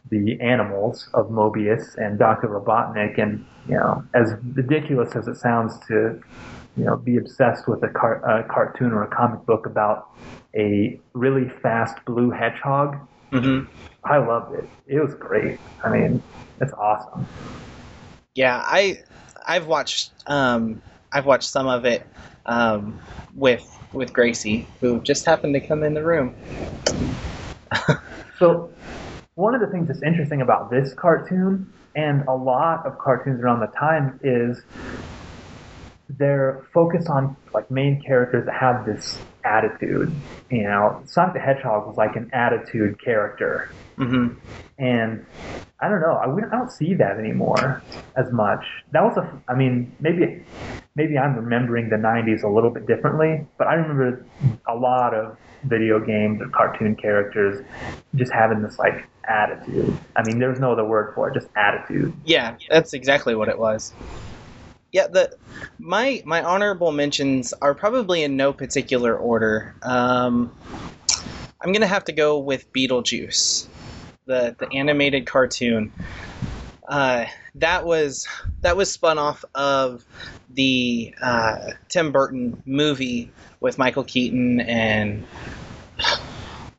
the animals of Mobius and Dr. Robotnik, and you know, as ridiculous as it sounds to, you know, be obsessed with a, car- a cartoon or a comic book about a really fast blue hedgehog, hmm I loved it. It was great. I mean, it's awesome. Yeah, I I've watched um I've watched some of it um with with Gracie, who just happened to come in the room. So, one of the things that's interesting about this cartoon and a lot of cartoons around the time is they're focused on like main characters that have this attitude. You know, Sonic the Hedgehog was like an attitude character, hmm and I don't know. I, I don't see that anymore as much. That was a. I mean, maybe maybe I'm remembering the '90s a little bit differently, but I remember a lot of video games or cartoon characters just having this like attitude. I mean, there's no other word for it, just attitude. Yeah, that's exactly what it was. Yeah, the my my honorable mentions are probably in no particular order. Um, I'm gonna have to go with Beetlejuice, the the animated cartoon. Uh, that was that was spun off of the uh, Tim Burton movie with Michael Keaton and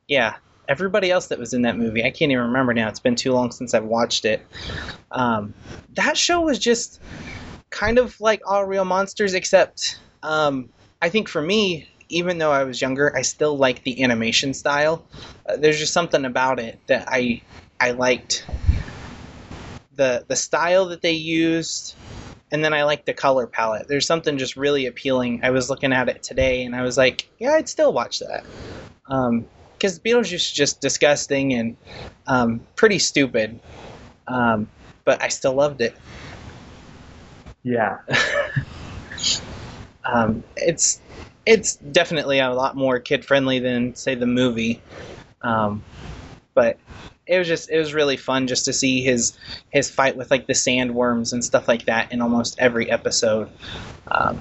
yeah, everybody else that was in that movie. I can't even remember now. It's been too long since I've watched it. Um, that show was just kind of like All Real Monsters, except um, I think for me, even though I was younger, I still like the animation style. Uh, there's just something about it that I I liked the the style that they used and then I like the color palette. There's something just really appealing. I was looking at it today and I was like, yeah, I'd still watch that. Um, because Beetlejuice is just disgusting and um, pretty stupid. Um, but I still loved it. Yeah. um, it's it's definitely a lot more kid friendly than say the movie. Um, but it was just it was really fun just to see his his fight with like the sandworms and stuff like that in almost every episode. Um,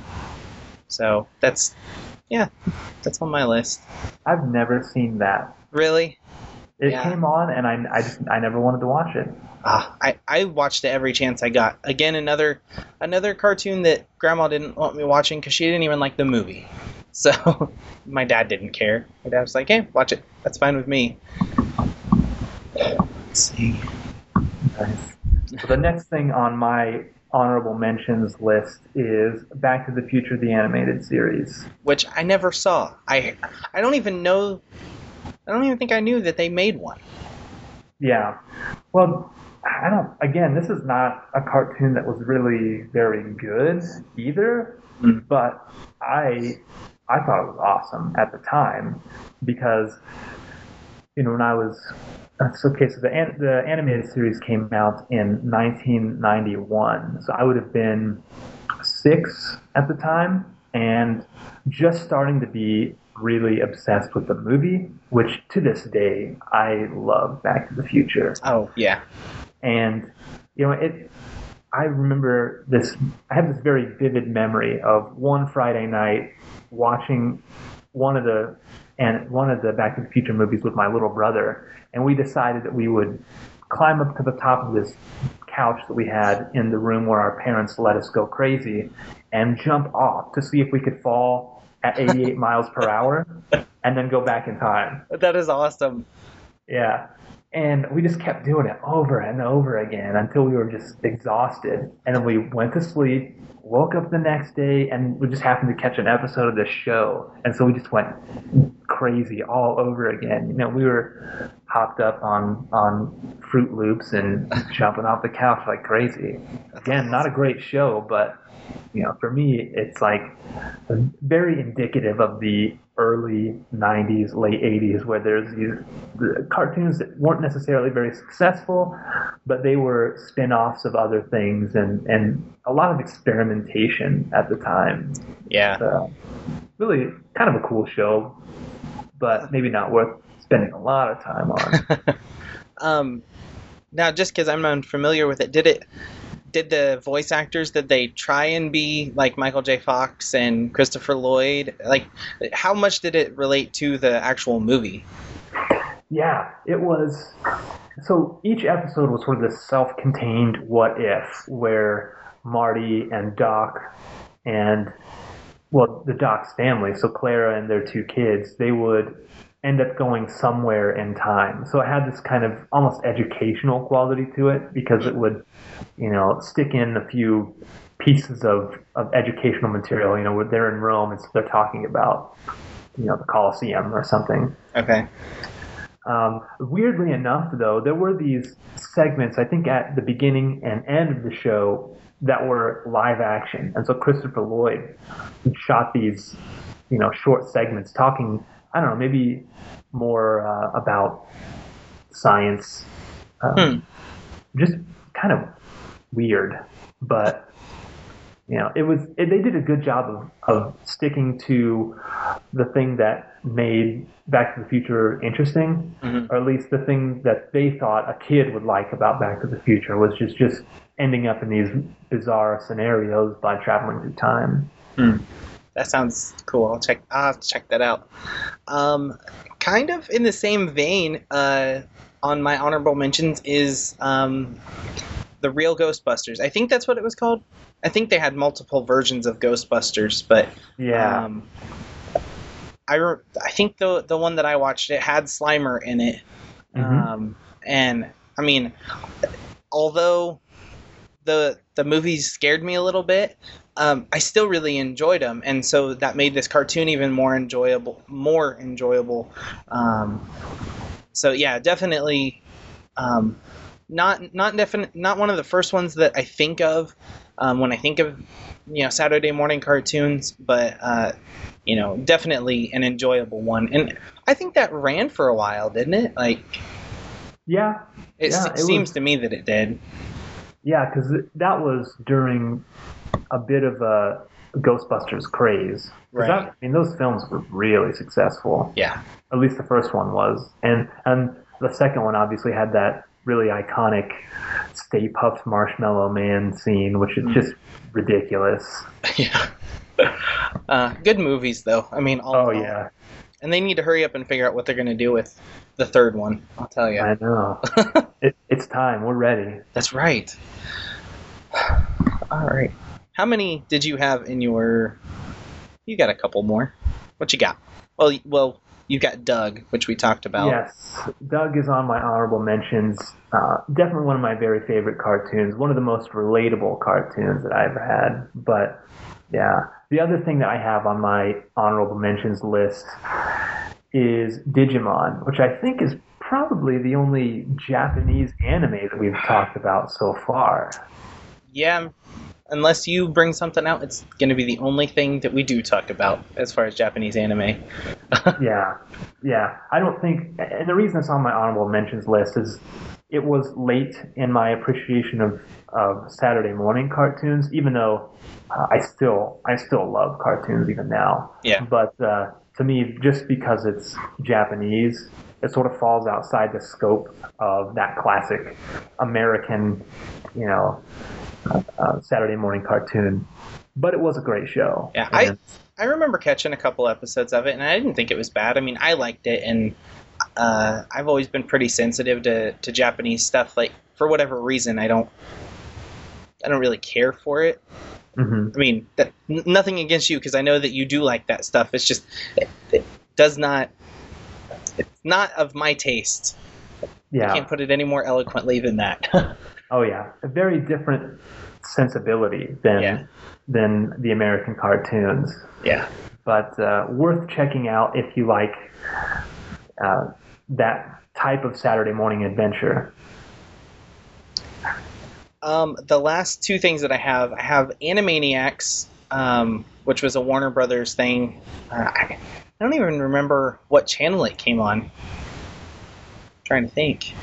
so that's yeah, that's on my list. I've never seen that. Really? It Yeah. came on, and I, I just I never wanted to watch it. Ah, I, I watched it every chance I got. Again, another another cartoon that Grandma didn't want me watching because she didn't even like the movie. So my dad didn't care. My dad was like, "Hey, watch it. That's fine with me." Let's see. Nice. So the next thing on my honorable mentions list is Back to the Future, the animated series. Which I never saw. I I don't even know. I don't even think I knew that they made one. Yeah. Well, I don't. Again, this is not a cartoon that was really very good either, Mm. but I I thought it was awesome at the time because you know when I was so okay, so the an, the animated series came out in 1991, so I would have been six at the time and just starting to be really obsessed with the movie, which to this day I love Back to the Future. Oh yeah. And you know, it I remember this I have this very vivid memory of one Friday night watching one of the and one of the Back to the Future movies with my little brother, and we decided that we would climb up to the top of this couch that we had in the room where our parents let us go crazy and jump off to see if we could fall at 88 miles per hour and then go back in time. That is awesome. Yeah. And we just kept doing it over and over again until we were just exhausted. And then we went to sleep, woke up the next day, and we just happened to catch an episode of this show. And so we just went crazy all over again. You know, we were hopped up on, on Froot Loops and jumping off the couch like crazy. Again, not a great show, but you know, for me, it's like very indicative of the early 90s, late 80s, where there's these the cartoons that weren't necessarily very successful, but they were spin offs of other things and, and a lot of experimentation at the time. Yeah. So, really kind of a cool show, but maybe not worth spending a lot of time on. Um, now, just because I'm unfamiliar with it, did it? Did the voice actors did they try and be like Michael J. Fox and Christopher Lloyd? Like, how much did it relate to the actual movie? Yeah, it was. So each episode was sort of this self contained what if, where Marty and Doc and, well, the Doc's family, so Clara and their two kids, they would end up going somewhere in time. So it had this kind of almost educational quality to it because it would, you know, stick in a few pieces of, of educational material. You know, they're in Rome and so they're talking about, you know, the Colosseum or something. Okay. Um, weirdly enough, though, there were these segments, I think, at the beginning and end of the show that were live action. And so Christopher Lloyd shot these, you know, short segments talking, I don't know, maybe more uh, about science. Um, Just kind of weird. But, you know, it was, it, they did a good job of, of sticking to the thing that made Back to the Future interesting, Mhm. or at least the thing that they thought a kid would like about Back to the Future was just just ending up in these bizarre scenarios by traveling through time. That sounds cool. I'll check. I'll have to check that out. Um, kind of in the same vein, uh, on my honorable mentions is um, the real Ghostbusters. I think that's what it was called. I think they had multiple versions of Ghostbusters, but Yeah. um, I re- I think the the one that I watched it had Slimer in it, Mhm. um, and I mean, although the the movies scared me a little bit, um, I still really enjoyed them, and so that made this cartoon even more enjoyable. More enjoyable. Um, so yeah, definitely. Um, not not definite not one of the first ones that I think of um, when I think of you know Saturday morning cartoons, but uh, you know definitely an enjoyable one, and I think that ran for a while, didn't it? Like yeah. it, Yeah, s- it was- seems to me that it did. Yeah, because that was during a bit of a Ghostbusters craze. Right. that- I mean, those films were really successful. Yeah, At least the first one was, and and the second one obviously had that really iconic Stay Puft Marshmallow Man scene, which is Mm. just ridiculous. yeah. Uh, good movies though. I mean, all Oh all. yeah, and they need to hurry up and figure out what they're going to do with the third one. I'll tell you. I know. it, it's time. We're ready. That's right. All right. How many did you have in your? You got a couple more. What you got? Well, well, you got Doug, which we talked about. Yes, Doug is on my honorable mentions. Uh, definitely one of my very favorite cartoons. One of the most relatable cartoons that I ever had. But yeah, the other thing that I have on my honorable mentions list is Digimon, which I think is probably the only Japanese anime that we've talked about so far. Yeah. Unless you bring something out, it's going to be the only thing that we do talk about as far as Japanese anime. yeah, yeah. I don't think, and the reason it's on my honorable mentions list is it was late in my appreciation of, of Saturday morning cartoons. Even though uh, I still I still love cartoons even now. Yeah. But uh, to me, just because it's Japanese, it sort of falls outside the scope of that classic American, you know, uh, uh, Saturday morning cartoon. But it was a great show. Yeah, I And- I remember catching a couple episodes of it, and I didn't think it was bad. I mean, I liked it, and uh, I've always been pretty sensitive to, to Japanese stuff. Like for whatever reason, I don't I don't really care for it. Mhm. I mean, that, nothing against you because I know that you do like that stuff. It's just it, it does not. It's not of my taste. yeah. I can't put it any more eloquently than that. Oh yeah, a very different sensibility than Yeah. than the American cartoons, yeah. but uh, worth checking out if you like uh, that type of Saturday morning adventure. Um, the last two things that I have, I have Animaniacs, um, which was a Warner Brothers thing. Uh, I, I don't even remember what channel it came on. trying to think.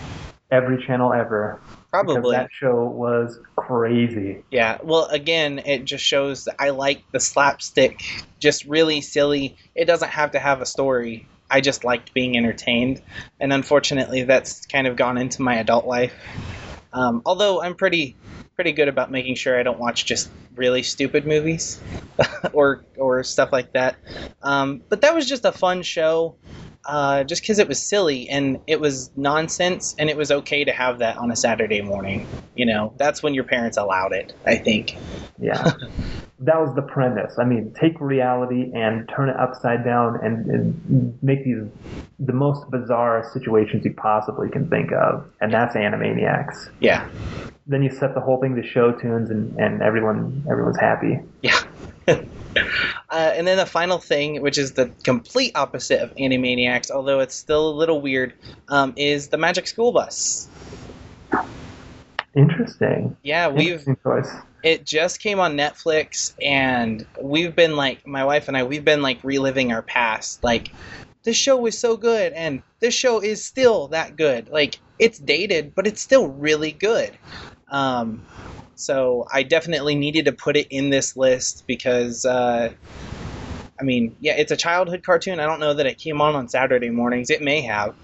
Every channel ever. Probably. that show was crazy. Yeah. Well, again, it just shows that I like the slapstick, just really silly. It doesn't have to have a story. I just liked being entertained, and unfortunately, that's kind of gone into my adult life. Um, although I'm pretty pretty good about making sure I don't watch just really stupid movies or or stuff like that. Um, but that was just a fun show. Uh, just because it was silly and it was nonsense, and it was okay to have that on a Saturday morning. You know, that's when your parents allowed it. I think. Yeah. that was the premise. I mean, take reality and turn it upside down and, and make these the most bizarre situations you possibly can think of. And that's Animaniacs. Yeah. Then you set the whole thing to show tunes and, and everyone everyone's happy. Yeah. uh, and then the final thing, which is the complete opposite of Animaniacs, although it's still a little weird, um, is the Magic School Bus. Interesting. Yeah, we've Interesting it just came on Netflix, and we've been like my wife and I, we've been like reliving our past. Like this show was so good, and this show is still that good. Like it's dated, but it's still really good. Um, so I definitely needed to put it in this list because, uh, I mean, yeah, it's a childhood cartoon. I don't know that it came on on Saturday mornings. It may have.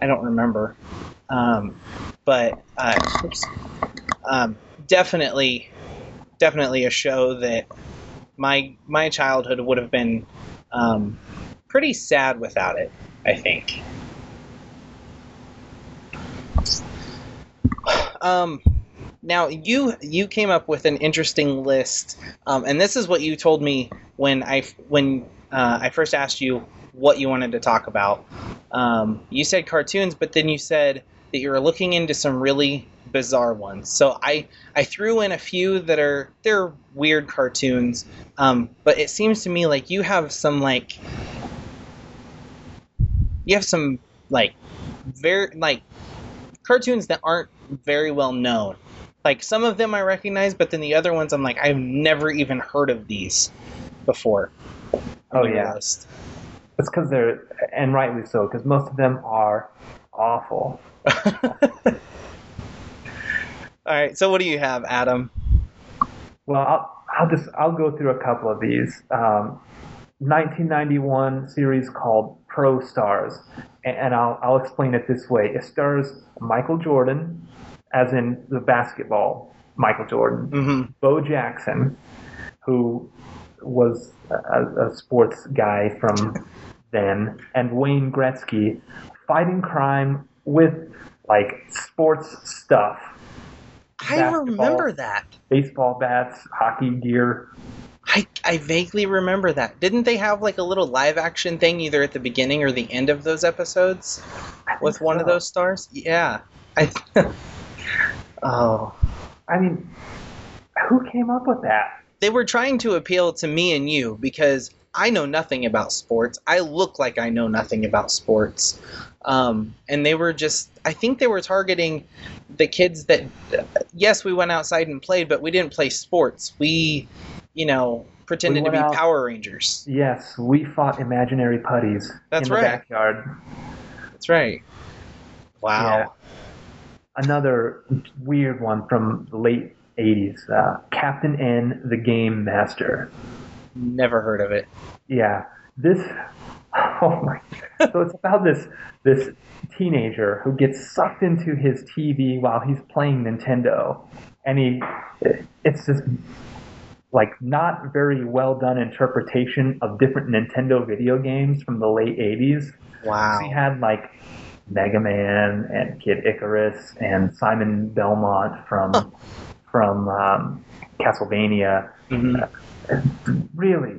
I don't remember. Um, but uh. Um, definitely, definitely a show that my my childhood would have been um, pretty sad without it. I think. Um, Now you you came up with an interesting list, um, and this is what you told me when I when uh, I first asked you what you wanted to talk about. Um, you said cartoons, but then you said that you were looking into some really bizarre ones. So I I threw in a few that are they're weird cartoons, um, but it seems to me like you have some like you have some like very like cartoons that aren't very well known. Like some of them I recognize, but then the other ones I'm like I've never even heard of these before. Oh yeah, list. it's because they're and rightly so because most of them are awful. All right. So what do you have, Adam? Well, I'll, I'll just I'll go through a couple of these. Um, 1991 series called Pro Stars, and, I'll I'll explain it this way. It stars Michael Jordan, as in the basketball Michael Jordan, mm-hmm. Bo Jackson, who was a, a sports guy from then, and Wayne Gretzky, fighting crime with like sports stuff I remember that. Baseball bats, hockey gear. I, vaguely remember that. Didn't they have like a little live action thing either at the beginning or the end of those episodes with one of those stars? Yeah. I Oh. I mean, who came up with that? They were trying to appeal to me and you because I know nothing about sports. I look like I know nothing about sports. Um, and they were just, I think they were targeting the kids that, yes, we went outside and played, but we didn't play sports. We, you know, pretended to be out, Power Rangers. Yes, we fought imaginary putties That's in right. the backyard. That's right. Wow. Yeah. Another weird one from the late 80s uh, Captain N, the Game Master. Never heard of it. Yeah. This Oh my! So it's about this this teenager who gets sucked into his TV while he's playing Nintendo, and he it's just like not very well done interpretation of different Nintendo video games from the late '80s. Wow! So he had like Mega Man and Kid Icarus and Simon Belmont from huh. from um, Castlevania. Mm-hmm. Uh, really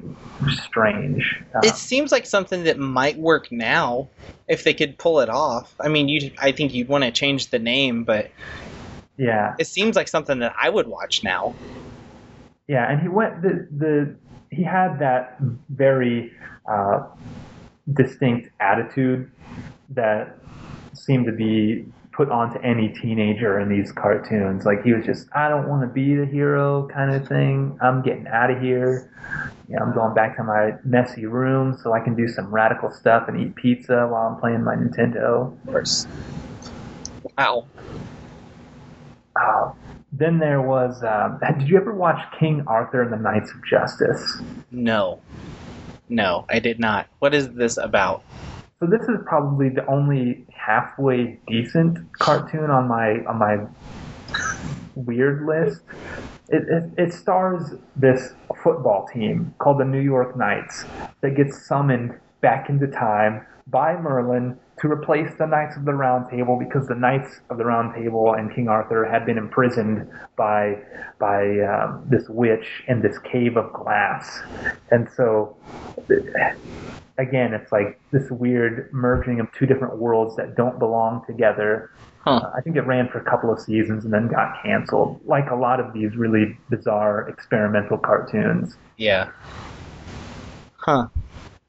strange. Um, it seems like something that might work now if they could pull it off. I mean, you I think you'd want to change the name, but yeah, it seems like something that I would watch now. Yeah, and he went the the he had that very uh, distinct attitude that seemed to be put onto any teenager in these cartoons. Like he was just, I don't want to be the hero kind of thing. I'm getting out of here. Know, I'm going back to my messy room so I can do some radical stuff and eat pizza while I'm playing my Nintendo. Of course. Wow. Uh, then there was. Um, did you ever watch King Arthur and the Knights of Justice? No. No, I did not. What is this about? So this is probably the only halfway decent cartoon on my on my weird list. It, it, it, stars this football team called the New York Knights that gets summoned back into time by Merlin to replace the Knights of the Round Table because the Knights of the Round Table and King Arthur had been imprisoned by by um, this witch in this cave of glass, and so again, it's like this weird merging of two different worlds that don't belong together. Huh. Uh, I think it ran for a couple of seasons and then got canceled, like a lot of these really bizarre experimental cartoons. Yeah. Huh.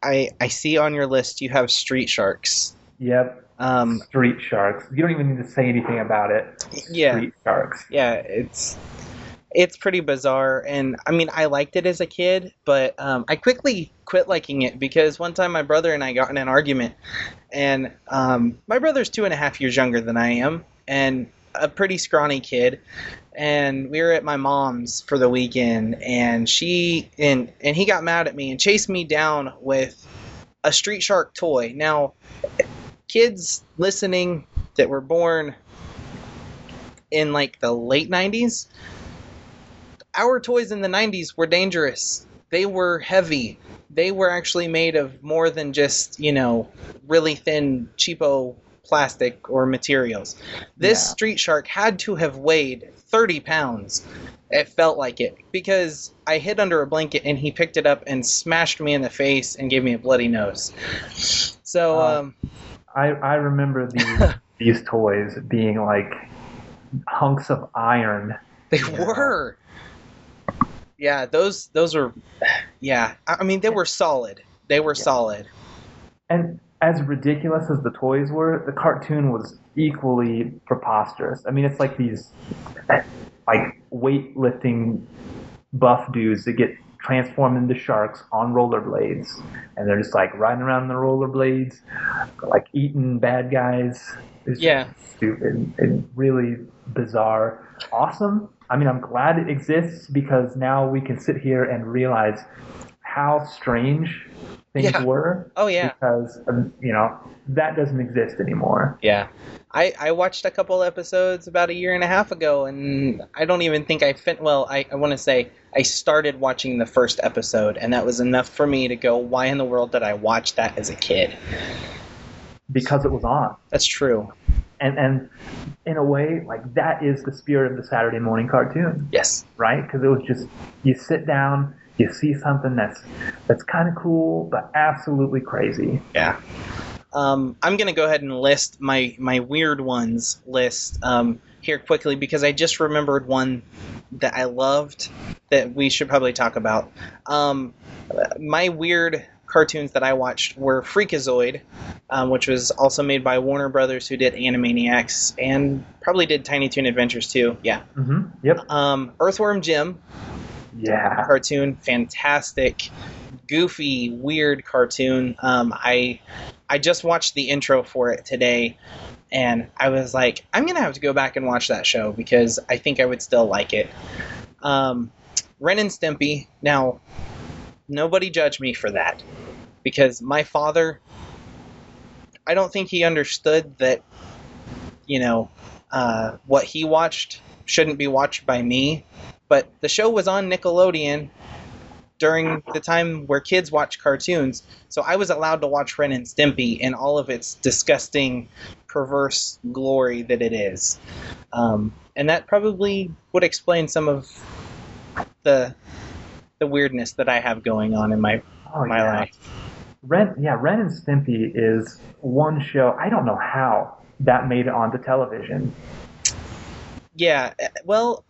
I I see on your list you have Street Sharks. Yep. Um, Street Sharks. You don't even need to say anything about it. Yeah. Street Sharks. Yeah, it's it's pretty bizarre and i mean i liked it as a kid but um, i quickly quit liking it because one time my brother and i got in an argument and um, my brother's two and a half years younger than i am and a pretty scrawny kid and we were at my mom's for the weekend and she and and he got mad at me and chased me down with a street shark toy now kids listening that were born in like the late 90s our toys in the 90s were dangerous. They were heavy. They were actually made of more than just, you know, really thin, cheapo plastic or materials. This Yeah. street shark had to have weighed 30 pounds. It felt like it because I hid under a blanket and he picked it up and smashed me in the face and gave me a bloody nose. So, Uh, um, I, I remember these these toys being like hunks of iron. they Yeah. were. Yeah, those those were. Yeah, I I mean they were solid. They were Yeah. solid. And as ridiculous as the toys were, the cartoon was equally preposterous. I mean, it's like these like weightlifting buff dudes that get transformed into sharks on rollerblades, and they're just like riding around the rollerblades, like eating bad guys. It's Yeah. stupid and really bizarre. Awesome. I mean, I'm glad it exists because now we can sit here and realize how strange things Yeah. were Oh yeah. because um, you know that doesn't exist anymore. Yeah. I, I watched a couple episodes about a year and a half ago, and I don't even think I fin. Well, I, I want to say I started watching the first episode, and that was enough for me to go, "Why in the world did I watch that as a kid?" because it was on. That's true. And and in a way, like that is the spirit of the Saturday morning cartoon, Yes. right? Because it was just you sit down, you see something that's that's kind of cool but absolutely crazy. Yeah. Um, I'm gonna go ahead and list my my weird ones list um, here quickly because I just remembered one that I loved that we should probably talk about. Um, my weird cartoons that I watched were Freakazoid, um, which was also made by Warner Brothers, who did Animaniacs and probably did Tiny Toon Adventures too. Yeah. hmm Yep. Um, Earthworm Jim, Yeah. cartoon, fantastic, goofy, weird cartoon. Um, I I just watched the intro for it today, and I was like, I'm gonna have to go back and watch that show because I think I would still like it. Um, Ren and Stimpy. Now, nobody judge me for that because my father. I don't think he understood that, you know, uh, what he watched shouldn't be watched by me but the show was on Nickelodeon during the time where kids watch cartoons, so I was allowed to watch Ren and Stimpy in all of its disgusting, perverse glory that it is, um, and that probably would explain some of the the weirdness that I have going on in my Oh my yeah. life. Ren, yeah, Ren and Stimpy is one show. I don't know how that made it onto television. Yeah, well,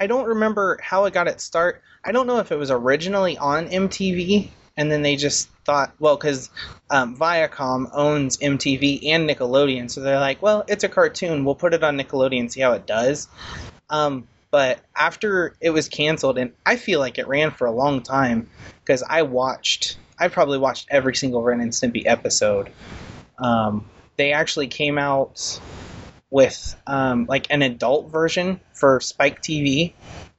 I don't remember how it got its start. I don't know if it was originally on MTV and then they just thought, well, because um, Viacom owns MTV and Nickelodeon, so they're like, well, it's a cartoon. We'll put it on Nickelodeon, see how it does. Um, but after it was canceled, and I feel like it ran for a long time because I watched, I probably watched every single Ren and Stimpy episode. Um, they actually came out with um, like an adult version for Spike TV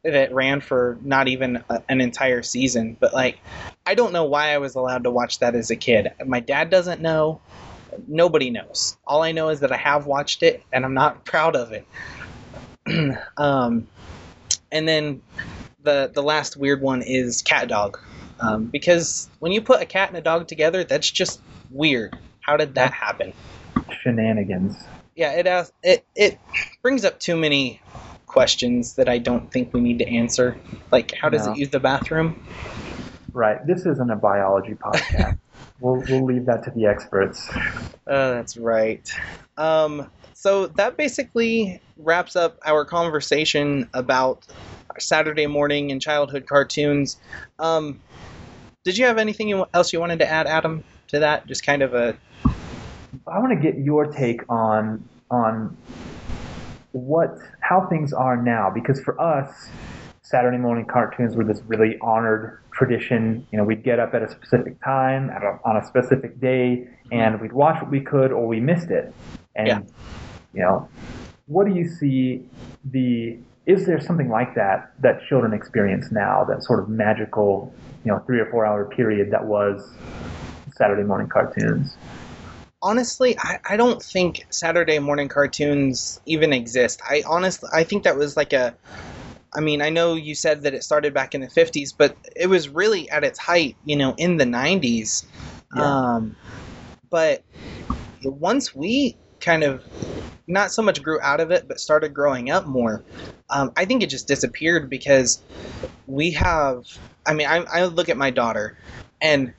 that ran for not even a, an entire season. But like, I don't know why I was allowed to watch that as a kid. My dad doesn't know. Nobody knows. All I know is that I have watched it, and I'm not proud of it. um, and then the the last weird one is CatDog, um, because when you put a cat and a dog together, that's just weird. How did that happen? Shenanigans. Yeah, it asks, it it brings up too many questions that I don't think we need to answer. Like, how does No. it use the bathroom? Right. This isn't a biology podcast. we'll we'll leave that to the experts. Uh, that's right. Um, so that basically wraps up our conversation about Saturday morning and childhood cartoons. Um, did you have anything else you wanted to add, Adam, to that? Just kind of a I want to get your take on on what how things are now because for us Saturday morning cartoons were this really honored tradition. You know, we'd get up at a specific time at a, on a specific day, mm-hmm. and we'd watch what we could, or we missed it. And Yeah. you know, what do you see? The is there something like that that children experience now? That sort of magical, you know, three or four hour period that was Saturday morning cartoons. Honestly, I, I don't think Saturday morning cartoons even exist. I honestly, I think that was like a. I mean, I know you said that it started back in the 50s, but it was really at its height, you know, in the 90s. Yeah. Um, but once we kind of not so much grew out of it, but started growing up more, um, I think it just disappeared because we have. I mean, I, I look at my daughter, and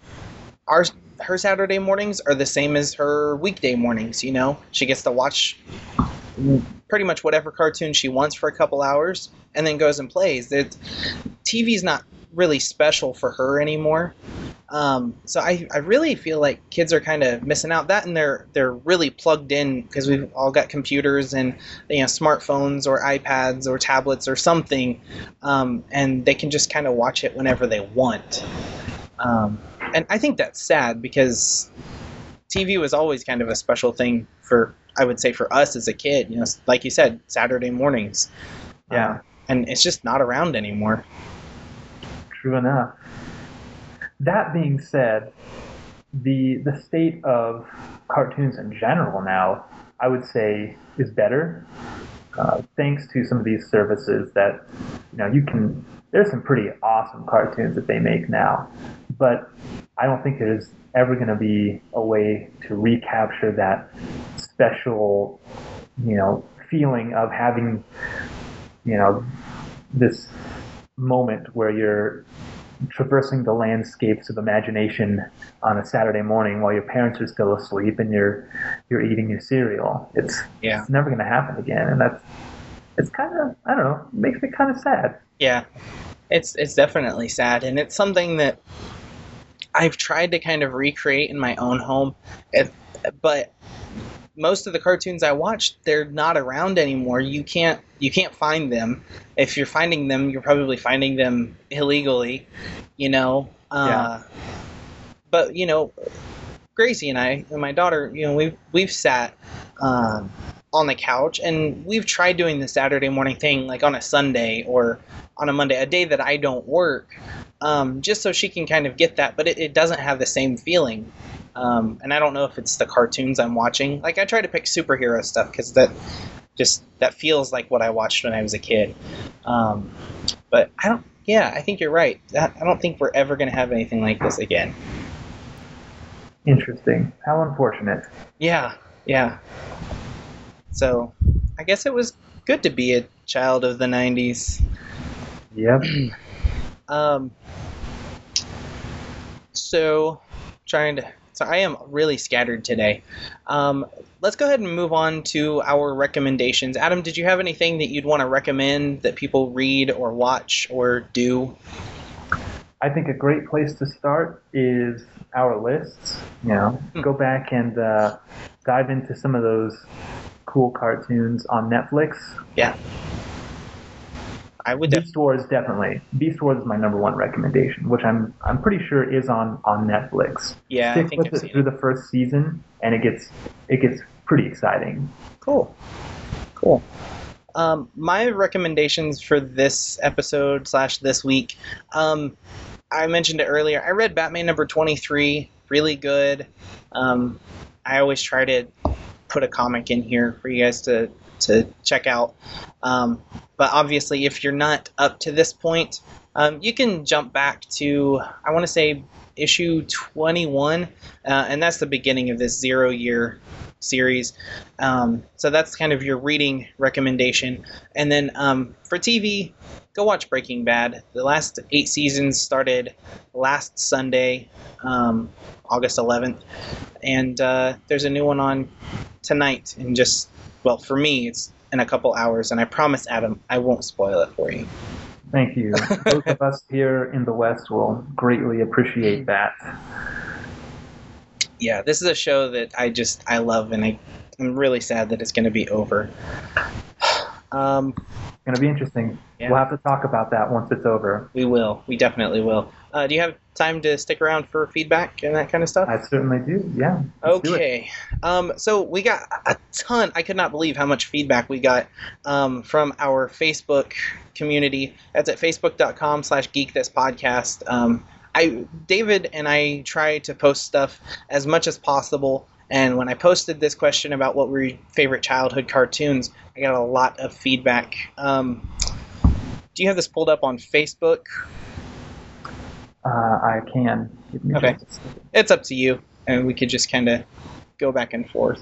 our her Saturday mornings are the same as her weekday mornings. You know, she gets to watch pretty much whatever cartoon she wants for a couple hours, and then goes and plays. It, TV's not really special for her anymore. Um, so I, I really feel like kids are kind of missing out that and they're they're really plugged in because we've all got computers and you know smartphones or iPads or tablets or something um, and they can just kind of watch it whenever they want um, and I think that's sad because TV was always kind of a special thing for I would say for us as a kid you know like you said Saturday mornings Yeah. Um, and it's just not around anymore True enough. That being said, the the state of cartoons in general now, I would say, is better. Uh, thanks to some of these services that you know you can. There's some pretty awesome cartoons that they make now, but I don't think there's ever going to be a way to recapture that special, you know, feeling of having, you know, this moment where you're traversing the landscapes of imagination on a Saturday morning while your parents are still asleep and you're you're eating your cereal. It's Yeah. it's never going to happen again, and that's it's kind of I don't know makes me kind of sad. Yeah, it's it's definitely sad, and it's something that I've tried to kind of recreate in my own home, if, but most of the cartoons I watched, they're not around anymore. You can't you can't find them. If you're finding them, you're probably finding them illegally, you know. Uh, But you know, Gracie and I and my daughter, you know, we've we've sat um, on the couch and we've tried doing the Saturday morning thing like on a Sunday or on a Monday, a day that I don't work, um, just so she can kind of get that. But it, it doesn't have the same feeling. Um, and I don't know if it's the cartoons I'm watching. Like I try to pick superhero stuff because that just that feels like what I watched when I was a kid. Um, but I don't. Yeah, I think you're right. That, I don't think we're ever going to have anything like this again. Interesting. How unfortunate. Yeah, yeah. So, I guess it was good to be a child of the '90s. Yep. Um, so, trying to. So I am really scattered today. Um, let's go ahead and move on to our recommendations. Adam, did you have anything that you'd want to recommend that people read or watch or do? I think a great place to start is our lists. You know, Hmm. go back and uh, dive into some of those cool cartoons on Netflix. Yeah. I would. Def- Beast Wars definitely. Beast Wars is my number one recommendation, which I'm I'm pretty sure is on on Netflix. yeah, I Stick think with I've it seen through it. the first season, and it gets it gets pretty exciting. Cool. Cool. Um, my recommendations for this episode slash this week, um, I mentioned it earlier. I read Batman number twenty three. Really good. Um, I always try to put a comic in here for you guys to to check out. Um, but obviously, if you're not up to this point, um, you can jump back to I want to say issue 21, uh, and that's the beginning of this zero year series. Um, so that's kind of your reading recommendation. And then um, for TV, go watch Breaking Bad. The last eight seasons started last Sunday, um, August 11th, and uh, there's a new one on tonight. And just well, for me, it's in a couple hours, and I promise, Adam, I won't spoil it for you. Thank you. both of us here in the West will greatly appreciate that. Yeah, this is a show that I just I love, and I, I'm really sad that it's going to be over. Um, It's gonna be interesting. Yeah. We'll have to talk about that once it's over. we will. We definitely will. Uh, do you have time to stick around for feedback and that kind of stuff? I certainly do. Yeah. let's do. Okay. Um, so we got a ton. I could not believe how much feedback we got um, from our Facebook community. That's at facebook.com slash geek this podcast. Um, I David and I try to post stuff as much as possible. And when I posted this question about what were your favorite childhood cartoons, I got a lot of feedback. Um, do you have this pulled up on Facebook? Uh, I can. Give me Okay. it's up to you, and we could just kind of go back and forth.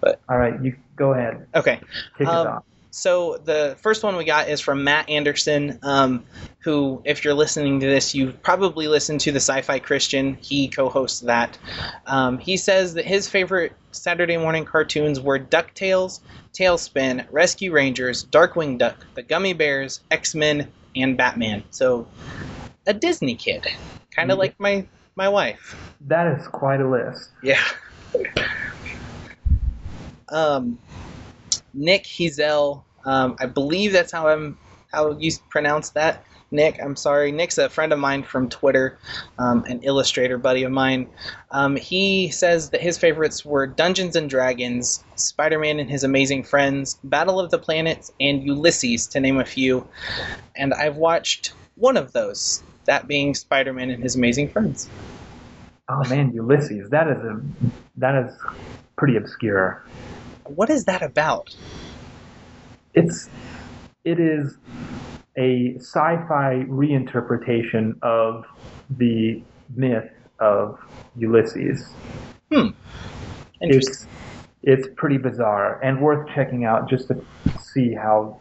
But All right, you go ahead. Okay. Kick Um, it off. So the first one we got is from Matt Anderson, um, who, if you're listening to this, you probably listened to the Sci-Fi Christian. He co-hosts that. Um, he says that his favorite Saturday morning cartoons were DuckTales, TaleSpin, Rescue Rangers, Darkwing Duck, The Gummi Bears, X-Men, and Batman. So a Disney kid, kind of Yeah. like my my wife. That is quite a list. Yeah. um, Nick Hizel, um, I believe that's how I'm how you pronounce that. Nick, I'm sorry. Nick's a friend of mine from Twitter, um, an illustrator buddy of mine. Um, he says that his favorites were Dungeons and Dragons, Spider-Man and His Amazing Friends, Battle of the Planets, and Ulysses, to name a few. And I've watched one of those, that being Spider-Man and His Amazing Friends. Oh man, Ulysses. That is a that is pretty obscure. What is that about? It's it is a sci-fi reinterpretation of the myth of Ulysses. Interesting. It's it's pretty bizarre and worth checking out just to see how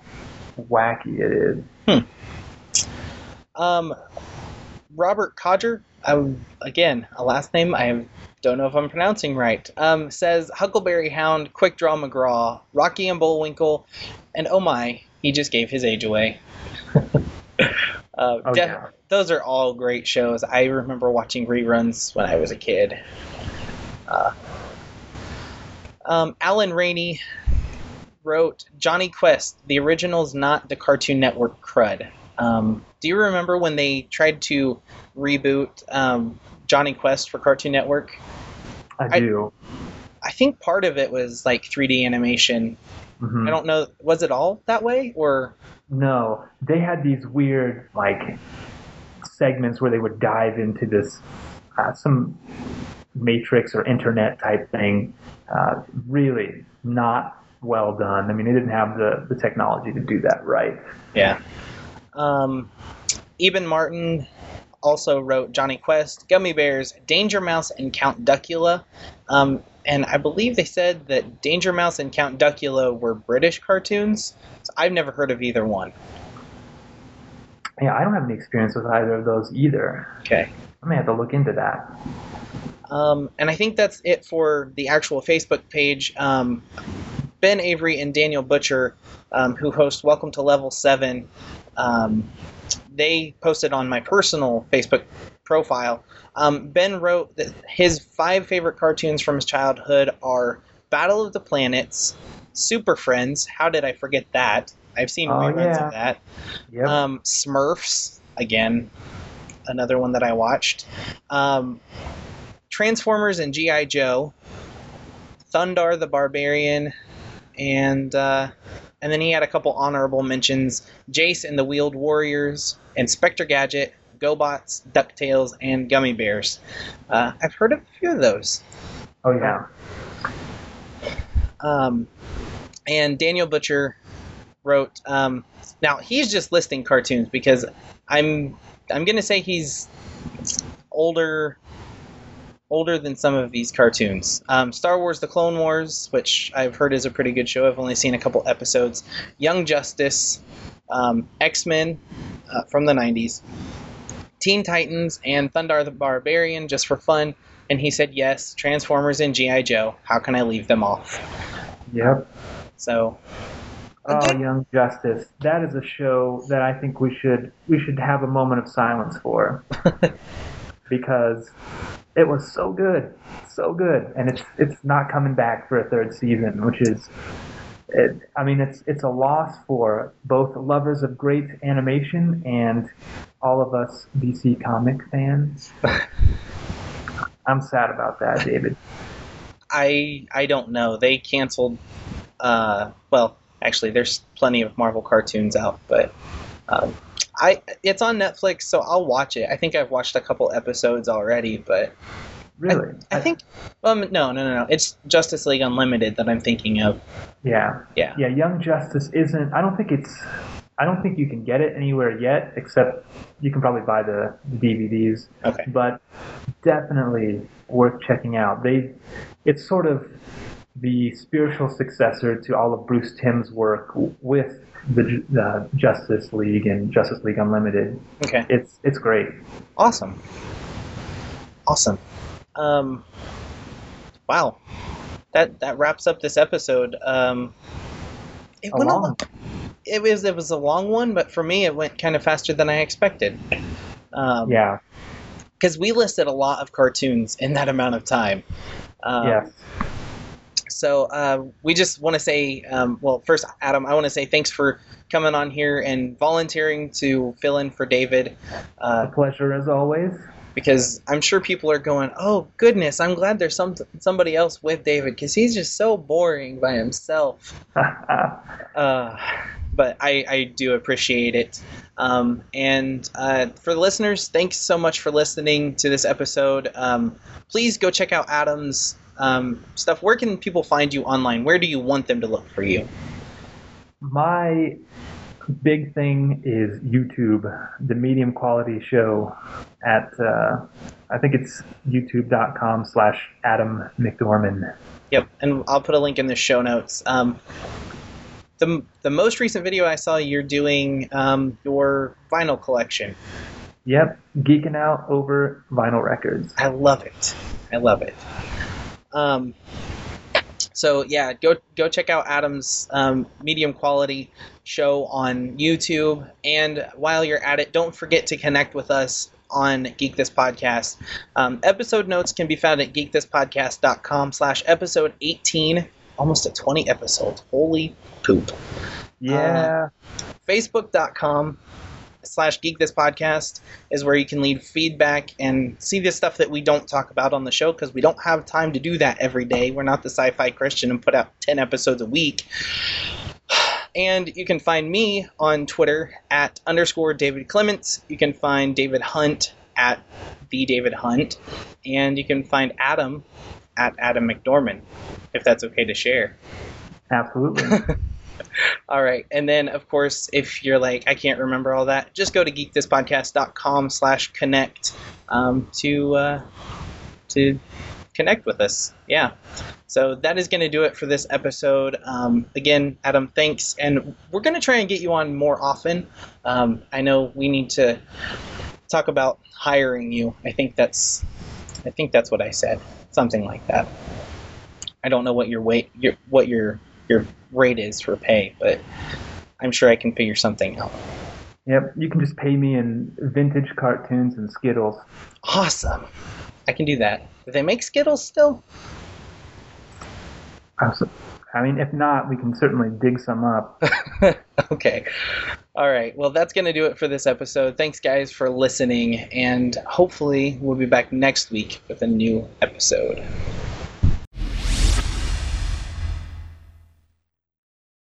wacky it is. Hmm. Um, Robert Codger, I, again, a last name I don't know if I'm pronouncing right, um, says Huckleberry Hound, Quick Draw McGraw, Rocky and Bullwinkle, and oh my, he just gave his age away. uh, Oh, def- yeah. Those are all great shows. I remember watching reruns when I was a kid. Uh, um, Alan Rainey wrote Jonny Quest. The original's not the Cartoon Network crud. Um, do you remember when they tried to reboot um, Jonny Quest for Cartoon Network? I I- do. I think part of it was like 3D animation. Mhm. I don't know. Was it all that way, or No, they had these weird like segments where they would dive into this uh, some matrix or internet type thing. Uh, really not well done. I mean, they didn't have the the technology to do that right. Yeah. Um, Eben Martin also wrote Jonny Quest, Gummi Bears, Danger Mouse, and Count Duckula. Um, and I believe they said that Danger Mouse and Count Duckula were British cartoons. So I've never heard of either one. Yeah, I don't have any experience with either of those either. Okay. I may have to look into that. Um, and I think that's it for the actual Facebook page. Um, ben Avery and Daniel Butcher, um, who host Welcome to Level 7, um, they posted on my personal Facebook profile. Um, ben wrote that his five favorite cartoons from his childhood are Battle of the Planets, Super Friends. How did I forget that? I've seen Oh, reruns yeah. of that. Yep. Um, Smurfs, again, another one that I watched. Um, Transformers and G.I. Joe. Thundarr the Barbarian. And uh, and then he had a couple honorable mentions Jace and the Wheeled Warriors, Inspector Gadget, GoBots, DuckTales, and Gummi Bears. Uh, I've heard of a few of those. oh yeah. Um, and Daniel Butcher wrote. Um, now he's just listing cartoons because I'm I'm gonna say he's older older than some of these cartoons. Um, Star Wars: The Clone Wars, which I've heard is a pretty good show. I've only seen a couple episodes. Young Justice, um, X Men uh, from the '90s, Teen Titans, and Thundarr the Barbarian just for fun. And he said yes. Transformers and GI Joe. How can I leave them off? Yep. So Oh, Young Justice. That is a show that I think we should we should have a moment of silence for, because it was so good, so good, and it's it's not coming back for a third season, which is, it, I mean, it's it's a loss for both lovers of great animation and all of us DC comic fans. I'm sad about that, David. I I don't know. They canceled. Uh, well, actually, there's plenty of Marvel cartoons out, but um, I it's on Netflix, so I'll watch it. I think I've watched a couple episodes already, but Really, I think um no no no no it's Justice League Unlimited that I'm thinking of. yeah. Yeah. Yeah, Young Justice isn't. I don't think it's. I don't think you can get it anywhere yet, except you can probably buy the, the DVDs. Okay. But definitely worth checking out. They, it's sort of the spiritual successor to all of Bruce Timm's work with the uh, Justice League and Justice League Unlimited. Okay. It's it's great. Awesome. Awesome. Um, wow. That that wraps up this episode. Um, it A went a long lo- It was it was a long one, but for me, it went kind of faster than I expected. Um, Yeah. Because we listed a lot of cartoons in that amount of time. Um, yes. So uh, we just want to say, um, well, first, Adam, I want to say thanks for coming on here and volunteering to fill in for David. Uh, A pleasure as always. because I'm sure people are going, "Oh goodness, I'm glad there's some somebody else with David because he's just so boring by himself." Uh, but I, I do appreciate it. Um, and uh, for the listeners, thanks so much for listening to this episode. Um, please go check out Adam's um, stuff. Where can people find you online? Where do you want them to look for you? My big thing is YouTube, the medium quality show at uh, I think it's youtube.com slash Adam McDorman. Yep, and I'll put a link in the show notes. Um, the, the most recent video I saw, you're doing um, your vinyl collection. Yep, geeking out over vinyl records. I love it. I love it. Um, so yeah, go go check out Adam's um, medium quality show on YouTube. And while you're at it, don't forget to connect with us on Geek This Podcast. Um, episode notes can be found at geekthispodcast.com slash episode 18. Almost a 20 episodes. Holy poop. Yeah, Facebook.com slash geek this podcast is where you can leave feedback and see the stuff that we don't talk about on the show because we don't have time to do that every day. We're not the sci fi Christian and put out 10 episodes a week. And you can find me on Twitter at underscore David Clements. You can find David Hunt at the David Hunt. And you can find Adam at Adam McDorman, if that's okay to share. absolutely. All right. And then, of course, if you're like, I can't remember all that, just go to geekthispodcast.com slash connect um, to, uh, to connect with us. Yeah. So that is going to do it for this episode. Um, again, Adam, thanks. And we're going to try and get you on more often. Um, I know we need to talk about hiring you. I think that's, I think that's what I said. Something like that. I don't know what your weight, your what your your rate is for pay, but I'm sure I can figure something out. yep, you can just pay me in vintage cartoons and Skittles. Awesome. I can do that. Do they make Skittles still? Awesome. I mean, if not, we can certainly dig some up. okay. All right. Well, that's going to do it for this episode. Thanks, guys, for listening. And hopefully, we'll be back next week with a new episode.